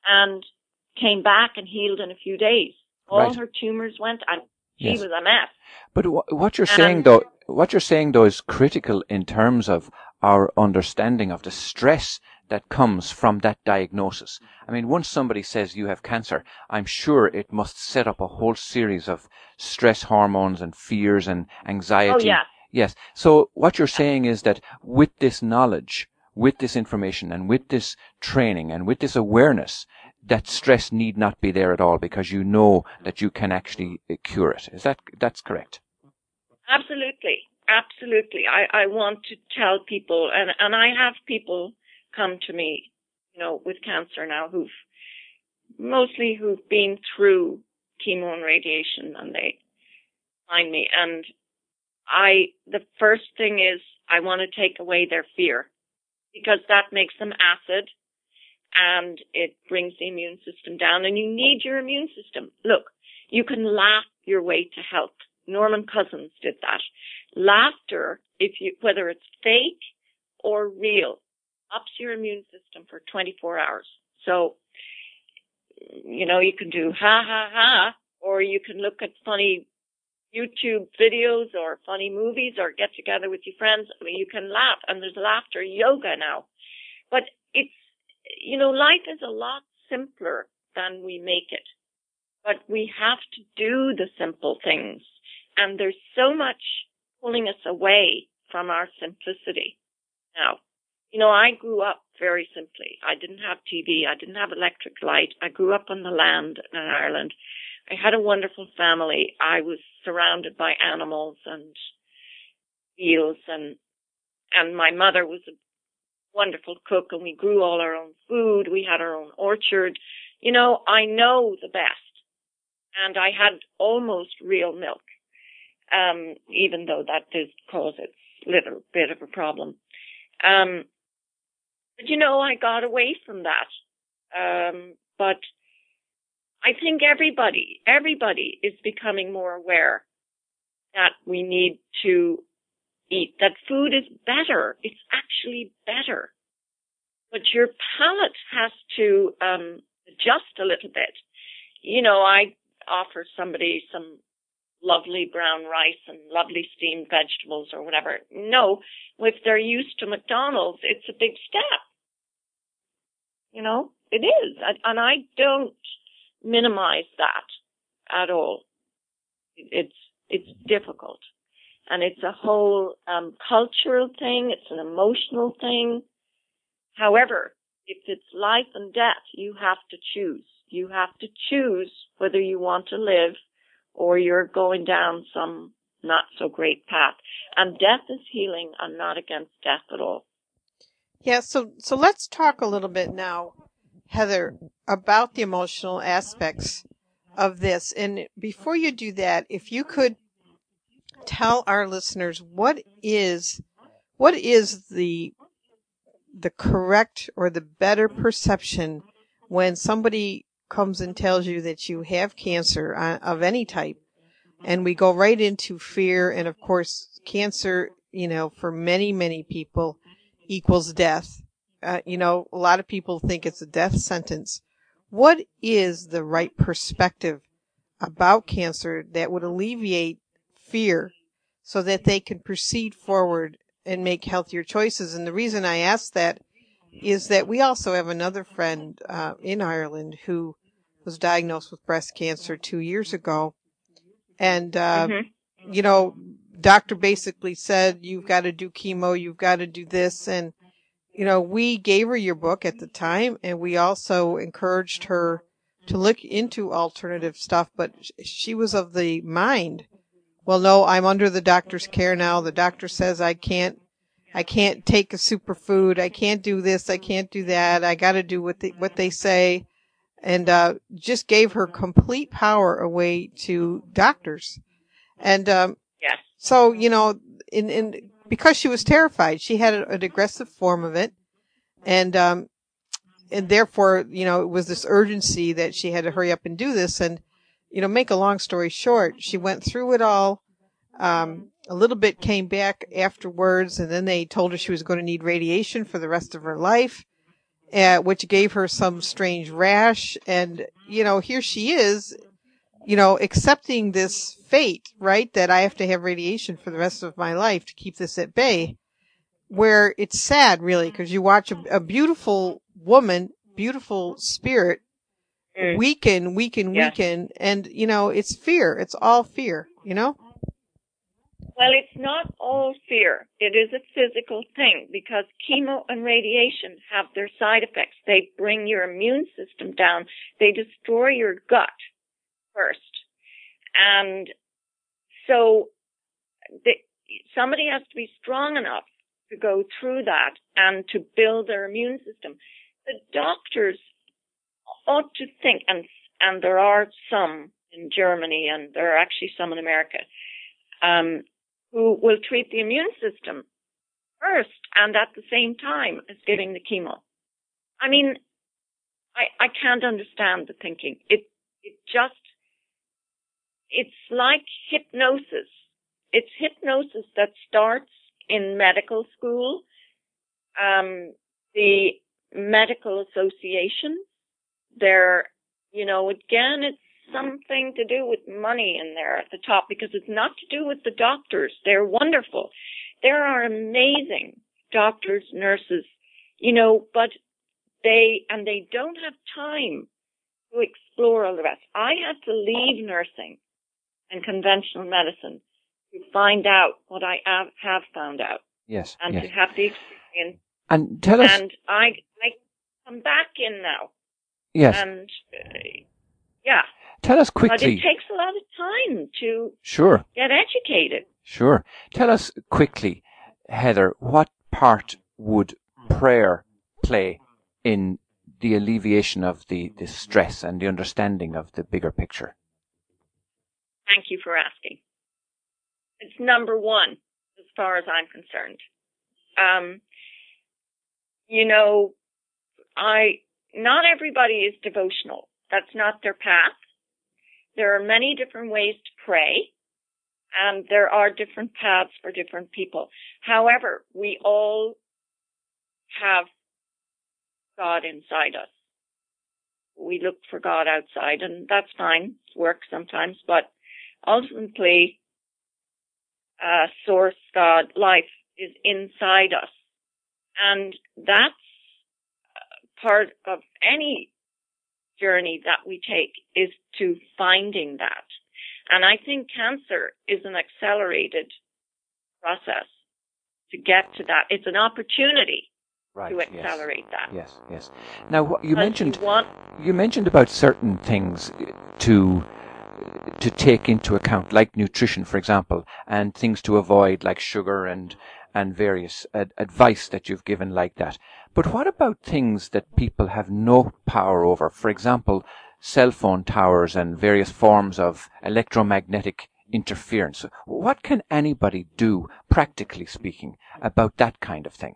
and came back and healed in a few days. All Right. her tumors went and she Yes. was a mess. But wh- what you're Um, saying though, what you're saying though is critical in terms of our understanding of the stress that comes from that diagnosis. I mean, once somebody says you have cancer, I'm sure it must set up a whole series of stress hormones and fears and anxiety. Oh yeah. Yes. So what you're saying is that with this knowledge, with this information and with this training and with this awareness, that stress need not be there at all because you know that you can actually uh, cure it. Is that, that's correct? Absolutely. Absolutely. I, I want to tell people and, and I have people come to me, you know, with cancer now who've mostly who've been through chemo and radiation and they find me and I, the first thing is I want to take away their fear because that makes them acid and it brings the immune system down and you need your immune system. Look, you can laugh your way to health. Norman Cousins did that. Laughter, if you, whether it's fake or real, ups your immune system for 24 hours. So, you know, you can do ha ha ha, or you can look at funny YouTube videos or funny movies or get together with your friends. I mean, you can laugh and there's laughter yoga now. But it's, you know, life is a lot simpler than we make it. But we have to do the simple things. And there's so much pulling us away from our simplicity now. You know, I grew up very simply. I didn't have TV. I didn't have electric light. I grew up on the land in Ireland. I had a wonderful family. I was surrounded by animals and fields and, and my mother was a wonderful cook and we grew all our own food. We had our own orchard. You know, I know the best. And I had almost real milk. Um, even though that did cause its little bit of a problem. Um, but you know, I got away from that. Um, but I think everybody, everybody is becoming more aware that we need to eat, that food is better. It's actually better. But your palate has to, um, adjust a little bit. You know, I offer somebody some lovely brown rice and lovely steamed vegetables or whatever. No, if they're used to McDonald's, it's a big step. You know, it is. And I don't minimize that at all. It's, it's difficult. And it's a whole, um, cultural thing. It's an emotional thing. However, if it's life and death, you have to choose. You have to choose whether you want to live or you're going down some not so great path. And death is healing. I'm not against death at all. Yeah, so so let's talk a little bit now, Heather, about the emotional aspects of this. And before you do that, if you could tell our listeners what is what is the the correct or the better perception when somebody comes and tells you that you have cancer uh, of any type, and we go right into fear, and of course, cancer, you know, for many, many people equals death. Uh, you know, a lot of people think it's a death sentence. What is the right perspective about cancer that would alleviate fear so that they can proceed forward and make healthier choices? And the reason I ask that is that we also have another friend uh, in Ireland who was diagnosed with breast cancer two years ago, and uh, mm-hmm. you know, doctor basically said you've got to do chemo, you've got to do this, and you know, we gave her your book at the time, and we also encouraged her to look into alternative stuff, but she was of the mind. Well, no, I'm under the doctor's care now. The doctor says I can't I can't take a superfood. I can't do this. I can't do that. I got to do what they, what they say. And, uh, just gave her complete power away to doctors. And, um, yes. so, you know, in, in, because she was terrified, she had an aggressive form of it. And, um, and therefore, you know, it was this urgency that she had to hurry up and do this. And, you know, make a long story short, she went through it all. Um, a little bit came back afterwards, and then they told her she was going to need radiation for the rest of her life, uh, which gave her some strange rash. And, you know, here she is, you know, accepting this fate, right? That I have to have radiation for the rest of my life to keep this at bay. Where it's sad, really, because you watch a, a, beautiful woman, beautiful spirit, mm. weaken, weaken, yeah. weaken, and, you know, it's fear. It's all fear, you know? Well, it's not all fear. It is a physical thing because chemo and radiation have their side effects. They bring your immune system down. They destroy your gut first. And so somebody has to be strong enough to go through that and to build their immune system. The doctors ought to think, and, and there are some in Germany and there are actually some in America, um, who will treat the immune system first and at the same time as giving the chemo. I mean, I, I can't understand the thinking. It, it just, it's like hypnosis. It's hypnosis that starts in medical school. Um, the medical association, they're, you know, again, it's something to do with money in there at the top because it's not to do with the doctors. They're wonderful. There are amazing doctors, nurses, you know, but they, and they don't have time to explore all the rest. I had to leave nursing and conventional medicine to find out what I have, found out. Yes. And yes. to have the experience. And tell us. And I, I come back in now. Yes. And, uh, yeah. Tell us quickly. But it takes a lot of time to sure get educated. Sure. Tell us quickly, Heather, what part would prayer play in the alleviation of the, the stress and the understanding of the bigger picture? Thank you for asking. It's number one as far as I'm concerned. Um, you know, I, not everybody is devotional. That's not their path. There are many different ways to pray, and there are different paths for different people. However, we all have God inside us. We look for God outside, and that's fine. It's work sometimes, but ultimately, uh, source God, life is inside us. And that's part of any journey that we take is to finding that. And I think cancer is an accelerated process to get to that. It's an opportunity right, to accelerate yes. that. Yes, yes. Now you mentioned you, want, you mentioned about certain things uh, to to take into account, like nutrition, for example, and things to avoid, like sugar and and various ad- advice that you've given like that. But what about things that people have no power over? For example, cell phone towers and various forms of electromagnetic interference. What can anybody do, practically speaking, about that kind of thing?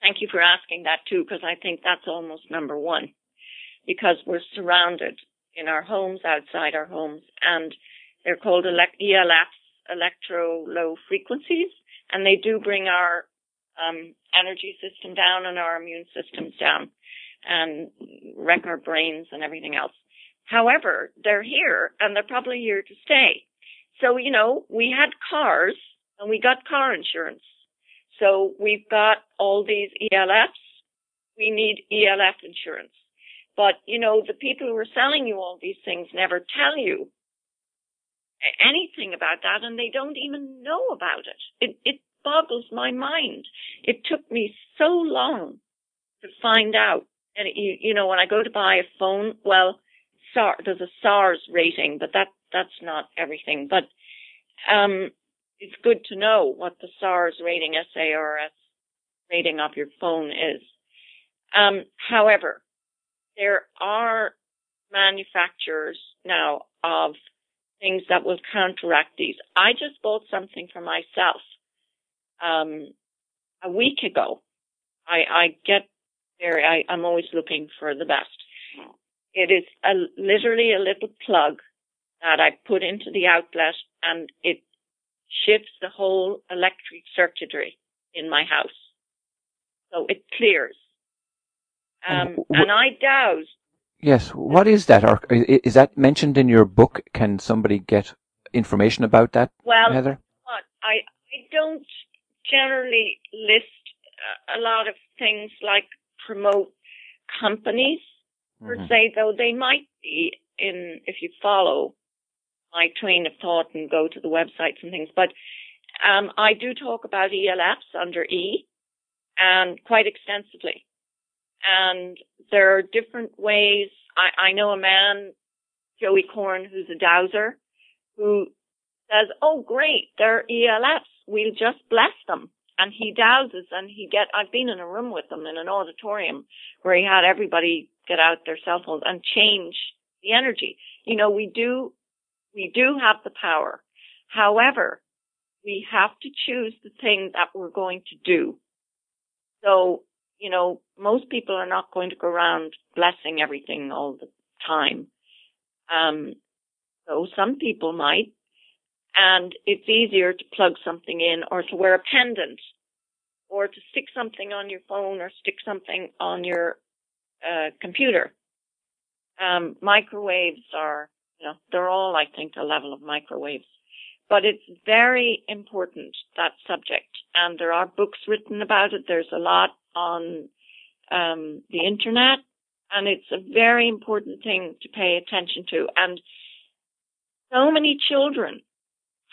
Thank you for asking that too, because I think that's almost number one. because we're surrounded in our homes, outside our homes, and they're called ELFs, electro low frequencies, and they do bring our um, energy system down and our immune systems down and wreck our brains and everything else. However, they're here and they're probably here to stay. So, you know, we had cars and we got car insurance. So we've got all these ELFs. We need ELF insurance. But, you know, the people who are selling you all these things never tell you anything about that and they don't even know about it. It, it boggles my mind. It took me so long to find out. And you, you know, when I go to buy a phone, well, SAR, there's a SARS rating, but that, that's not everything. But, um, it's good to know what the SARS rating, SARS rating of your phone is. Um, however, there are manufacturers now of things that will counteract these. I just bought something for myself um, a week ago. I, I get very, I, I'm always looking for the best. It is a, literally a little plug that I put into the outlet and it shifts the whole electric circuitry in my house. So it clears. Um, and, and I douse. Yes. What is that? Or is that mentioned in your book? Can somebody get information about that, well, Heather? I, I don't generally list a lot of things like promote companies per mm-hmm. se, though they might be in, if you follow my train of thought and go to the websites and things. But um, I do talk about ELFs under E and quite extensively. And there are different ways. I, I know a man, Joey Korn, who's a dowser, who says, "Oh, great, they're ELFs. We'll just bless them." And he dowses, and he get. I've been in a room with him in an auditorium where he had everybody get out their cell phones and change the energy. You know, we do we do have the power. However, we have to choose the thing that we're going to do. So, you know, most people are not going to go around blessing everything all the time. Um, so some people might, and it's easier to plug something in or to wear a pendant or to stick something on your phone or stick something on your uh, computer. Um, microwaves are you know, they're all, I think, a level of microwaves. But it's very important, that subject. And there are books written about it. There's a lot on um, the internet. And it's a very important thing to pay attention to. And so many children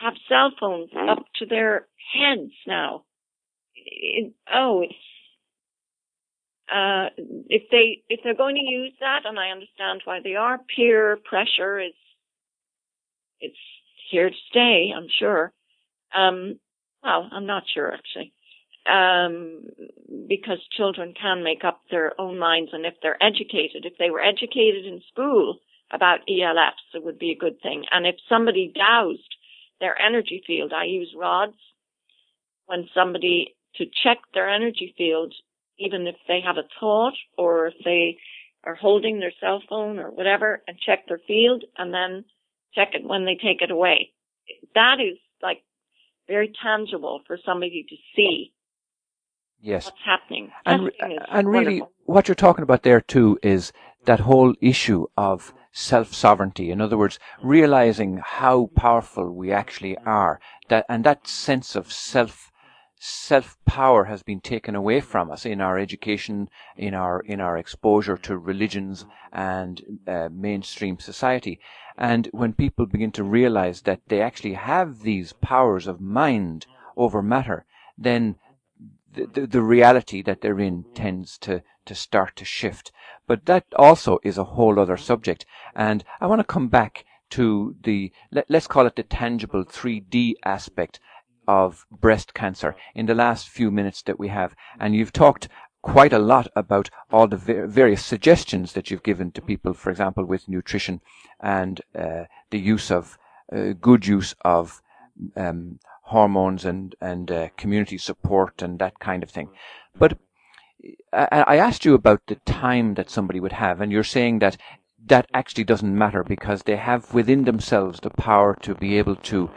have cell phones up to their heads now. It, oh, it's uh, if they if they're going to use that, and I understand why they are, peer pressure is it's here to stay. I'm sure. Um, well, I'm not sure actually, um, because children can make up their own minds, and if they're educated, if they were educated in school about ELFs, it would be a good thing. And if somebody dowsed their energy field, I use rods when somebody to check their energy field even if they have a thought or if they are holding their cell phone or whatever and check their field and then check it when they take it away. That is like very tangible for somebody to see. Yes. What's happening. And, and really what you're talking about there too is that whole issue of self-sovereignty. In other words, realizing how powerful we actually are. That, and that sense of self self power has been taken away from us in our education, in our in our exposure to religions and uh, mainstream society. And when people begin to realize that they actually have these powers of mind over matter, then the, the, the reality that they're in tends to, to start to shift. But that also is a whole other subject. And I want to come back to the, let, us call it the tangible 3D aspect of breast cancer in the last few minutes that we have. And you've talked quite a lot about all the various suggestions that you've given to people, for example, with nutrition and uh, the use of uh, good use of um, hormones and and uh, community support and that kind of thing. But I, asked you about the time that somebody would have, and you're saying that that actually doesn't matter because they have within themselves the power to be able to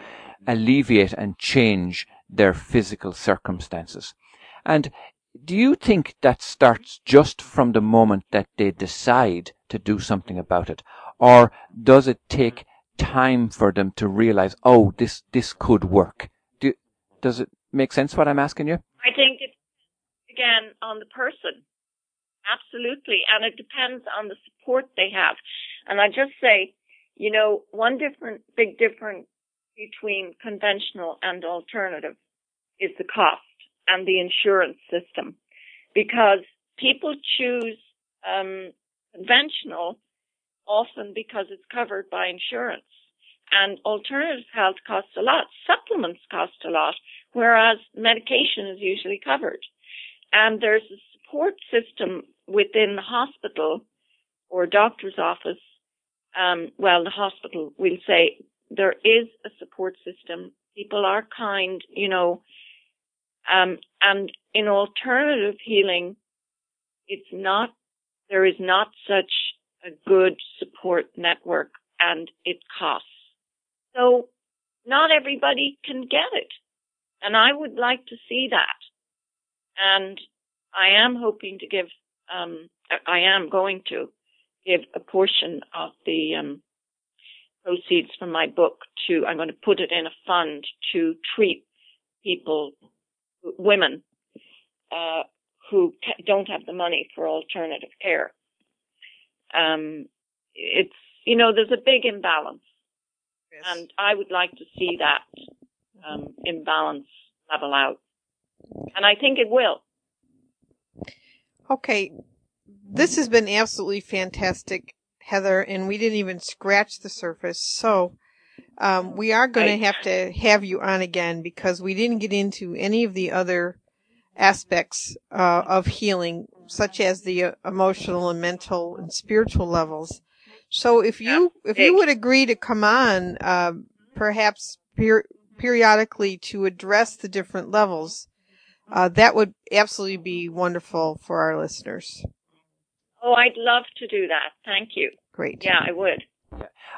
alleviate and change their physical circumstances. And do you think that starts just from the moment that they decide to do something about it? Or does it take time for them to realize, oh, this, this could work? Do, does it make sense what I'm asking you? I think again, on the person. Absolutely. And it depends on the support they have. And I just say, you know, one different, big difference between conventional and alternative is the cost and the insurance system because people choose um, conventional often because it's covered by insurance and alternative health costs a lot supplements cost a lot whereas medication is usually covered and there's a support system within the hospital or doctor's office um, well the hospital will say there is a support system people are kind you know um, and in alternative healing, it's not, there is not such a good support network and it costs. So not everybody can get it. And I would like to see that. And I am hoping to give, um, I am going to give a portion of the, um, proceeds from my book to, I'm going to put it in a fund to treat people women uh, who don't have the money for alternative care. Um, it's you know there's a big imbalance, yes. and I would like to see that um, imbalance level out, and I think it will. Okay, this has been absolutely fantastic, Heather, and we didn't even scratch the surface. So um, we are going to have to have you on again because we didn't get into any of the other aspects uh, of healing, such as the uh, emotional and mental and spiritual levels. So if you if you would agree to come on, uh, perhaps per- periodically to address the different levels, uh, that would absolutely be wonderful for our listeners. Oh, I'd love to do that. Thank you. Great. Yeah, I would.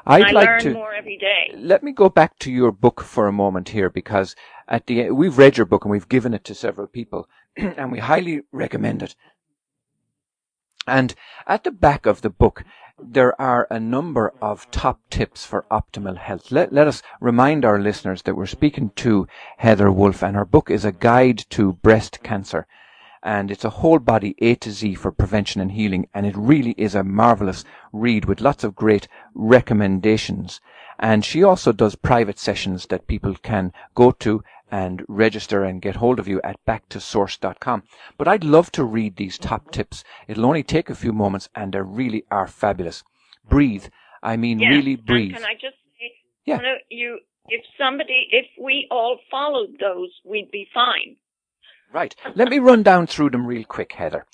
I'd I like learn to more every day. let me go back to your book for a moment here because at the we've read your book and we've given it to several people and we highly recommend it. And at the back of the book, there are a number of top tips for optimal health. Let, let us remind our listeners that we're speaking to Heather Wolf and her book is a guide to breast cancer and it's a whole body A to Z for prevention and healing. And it really is a marvelous read with lots of great recommendations. And she also does private sessions that people can go to and register and get hold of you at backtosource.com. But I'd love to read these top tips. It'll only take a few moments and they really are fabulous. Breathe. I mean, yes. really breathe. And can I just say, yeah. you, if somebody, if we all followed those, we'd be fine. Right. Let me run down through them real quick, Heather.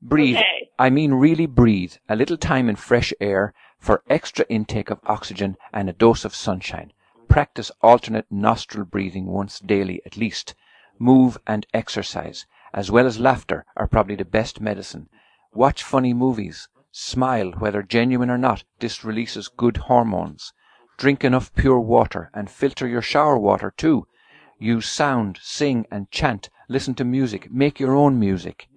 Breathe. Okay. I mean really breathe. A little time in fresh air for extra intake of oxygen and a dose of sunshine. Practice alternate nostril breathing once daily at least. Move and exercise, as well as laughter, are probably the best medicine. Watch funny movies. Smile, whether genuine or not. This releases good hormones. Drink enough pure water and filter your shower water too. Use sound, sing and chant listen to music, make your own music.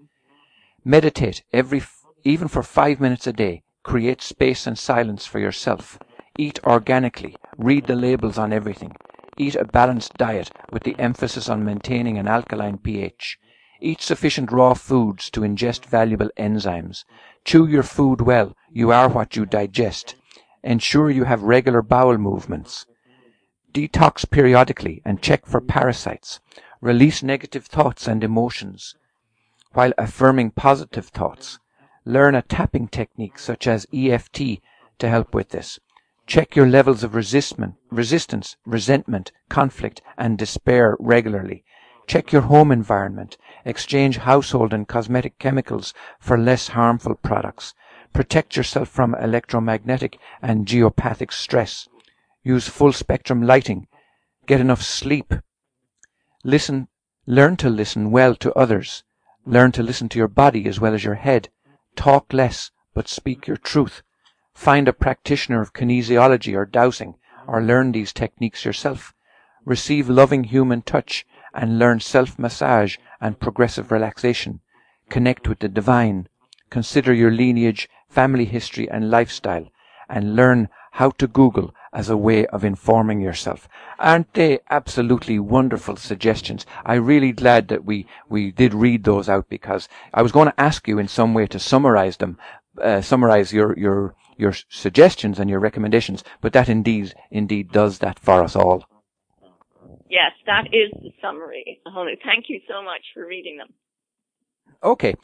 Meditate every, even for five minutes a day. Create space and silence for yourself. Eat organically. Read the labels on everything. Eat a balanced diet with the emphasis on maintaining an alkaline pH. Eat sufficient raw foods to ingest valuable enzymes. Chew your food well. You are what you digest. Ensure you have regular bowel movements. Detox periodically and check for parasites. Release negative thoughts and emotions while affirming positive thoughts. Learn a tapping technique such as EFT to help with this. Check your levels of resistance, resentment, conflict, and despair regularly. Check your home environment. Exchange household and cosmetic chemicals for less harmful products. Protect yourself from electromagnetic and geopathic stress. Use full spectrum lighting. Get enough sleep Listen, learn to listen well to others. Learn to listen to your body as well as your head. Talk less, but speak your truth. Find a practitioner of kinesiology or dowsing, or learn these techniques yourself. Receive loving human touch and learn self-massage and progressive relaxation. Connect with the divine. Consider your lineage, family history and lifestyle and learn how to Google as a way of informing yourself. Aren't they absolutely wonderful suggestions? I'm really glad that we, we did read those out because I was going to ask you in some way to summarize them, uh, summarize your, your, your suggestions and your recommendations, but that indeed, indeed does that for us all. Yes, that is the summary. Thank you so much for reading them. Okay.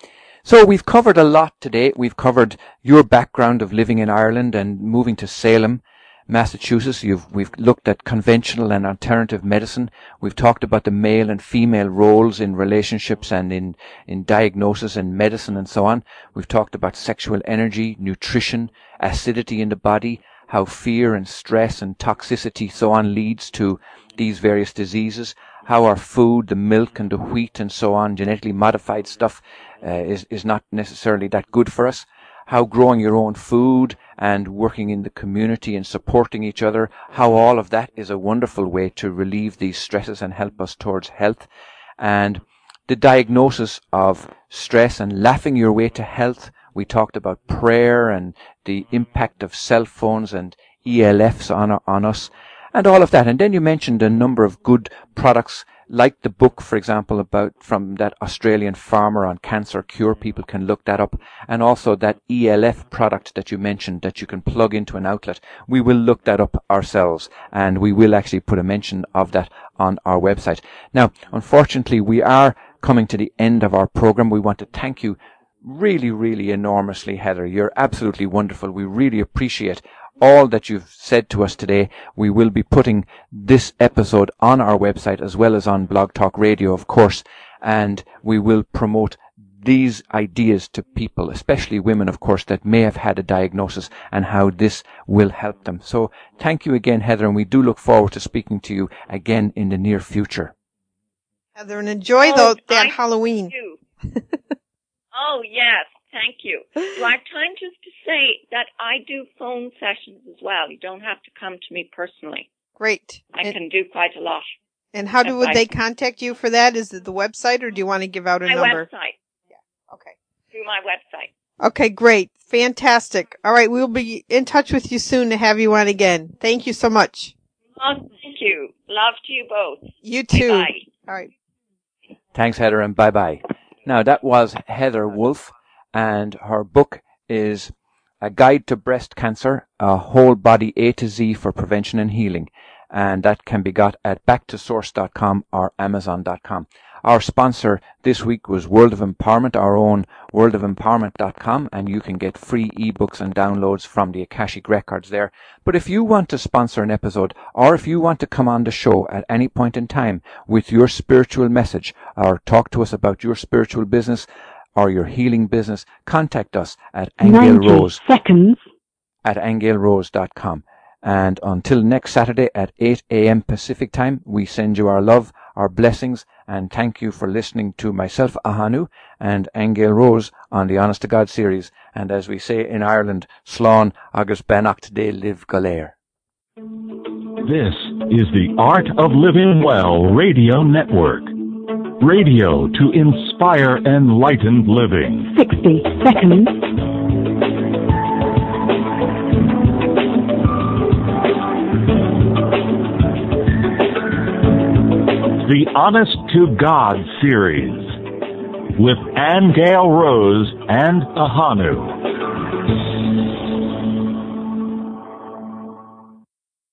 So we've covered a lot today. We've covered your background of living in Ireland and moving to Salem, Massachusetts. We've looked at conventional and alternative medicine. We've talked about the male and female roles in relationships and in, in diagnosis and medicine and so on. We've talked about sexual energy, nutrition, acidity in the body, how fear and stress and toxicity so on leads to these various diseases, how our food, the milk and the wheat and so on, genetically modified stuff, uh, is, is not necessarily that good for us. How growing your own food and working in the community and supporting each other, how all of that is a wonderful way to relieve these stresses and help us towards health. And the diagnosis of stress and laughing your way to health. We talked about prayer and the impact of cell phones and ELFs on, on us and all of that. And then you mentioned a number of good products, like the book, for example, about from that Australian farmer on cancer cure. Mm. People can look that up. And also that ELF product that you mentioned that you can plug into an outlet. We will look that up ourselves and we will actually put a mention of that on our website. Now, unfortunately, we are coming to the end of our program. We want to thank you really, really enormously, Heather. You're absolutely wonderful. We really appreciate all that you've said to us today. We will be putting this episode on our website as well as on Blog Talk Radio, of course, and we will promote these ideas to people, especially women, of course, that may have had a diagnosis and how this will help them. So thank you again, Heather, and we do look forward to speaking to you again in the near future. Heather, and enjoy oh, the, that Halloween. oh, yes. Thank you. Do I have time just to say that I do phone sessions as well? You don't have to come to me personally. Great. I and, can do quite a lot. And how do would they contact you for that? Is it the website or do you want to give out a my number? website. Yeah. Okay. Through my website. Okay, great. Fantastic. All right, we'll be in touch with you soon to have you on again. Thank you so much. Oh, thank you. Love to you both. You too. Bye. All right. Thanks, Heather, and bye bye. Now, that was Heather Wolf and her book is A Guide to Breast Cancer, a whole body A to Z for prevention and healing. And that can be got at backtosource.com or amazon.com. Our sponsor this week was World of Empowerment, our own worldofempowerment.com, and you can get free ebooks and downloads from the Akashic Records there. But if you want to sponsor an episode, or if you want to come on the show at any point in time with your spiritual message, or talk to us about your spiritual business, or your healing business, contact us at Rose seconds at angelrose.com. And until next Saturday at 8 a.m. Pacific time, we send you our love, our blessings, and thank you for listening to myself, Ahanu, and Angel Rose on the Honest to God series. And as we say in Ireland, Slán agus beannacht Dé libh go léir. This is the Art of Living Well Radio Network. Radio to inspire enlightened living. 60 seconds. The Honest to God series with Angel Rose and Ahanu.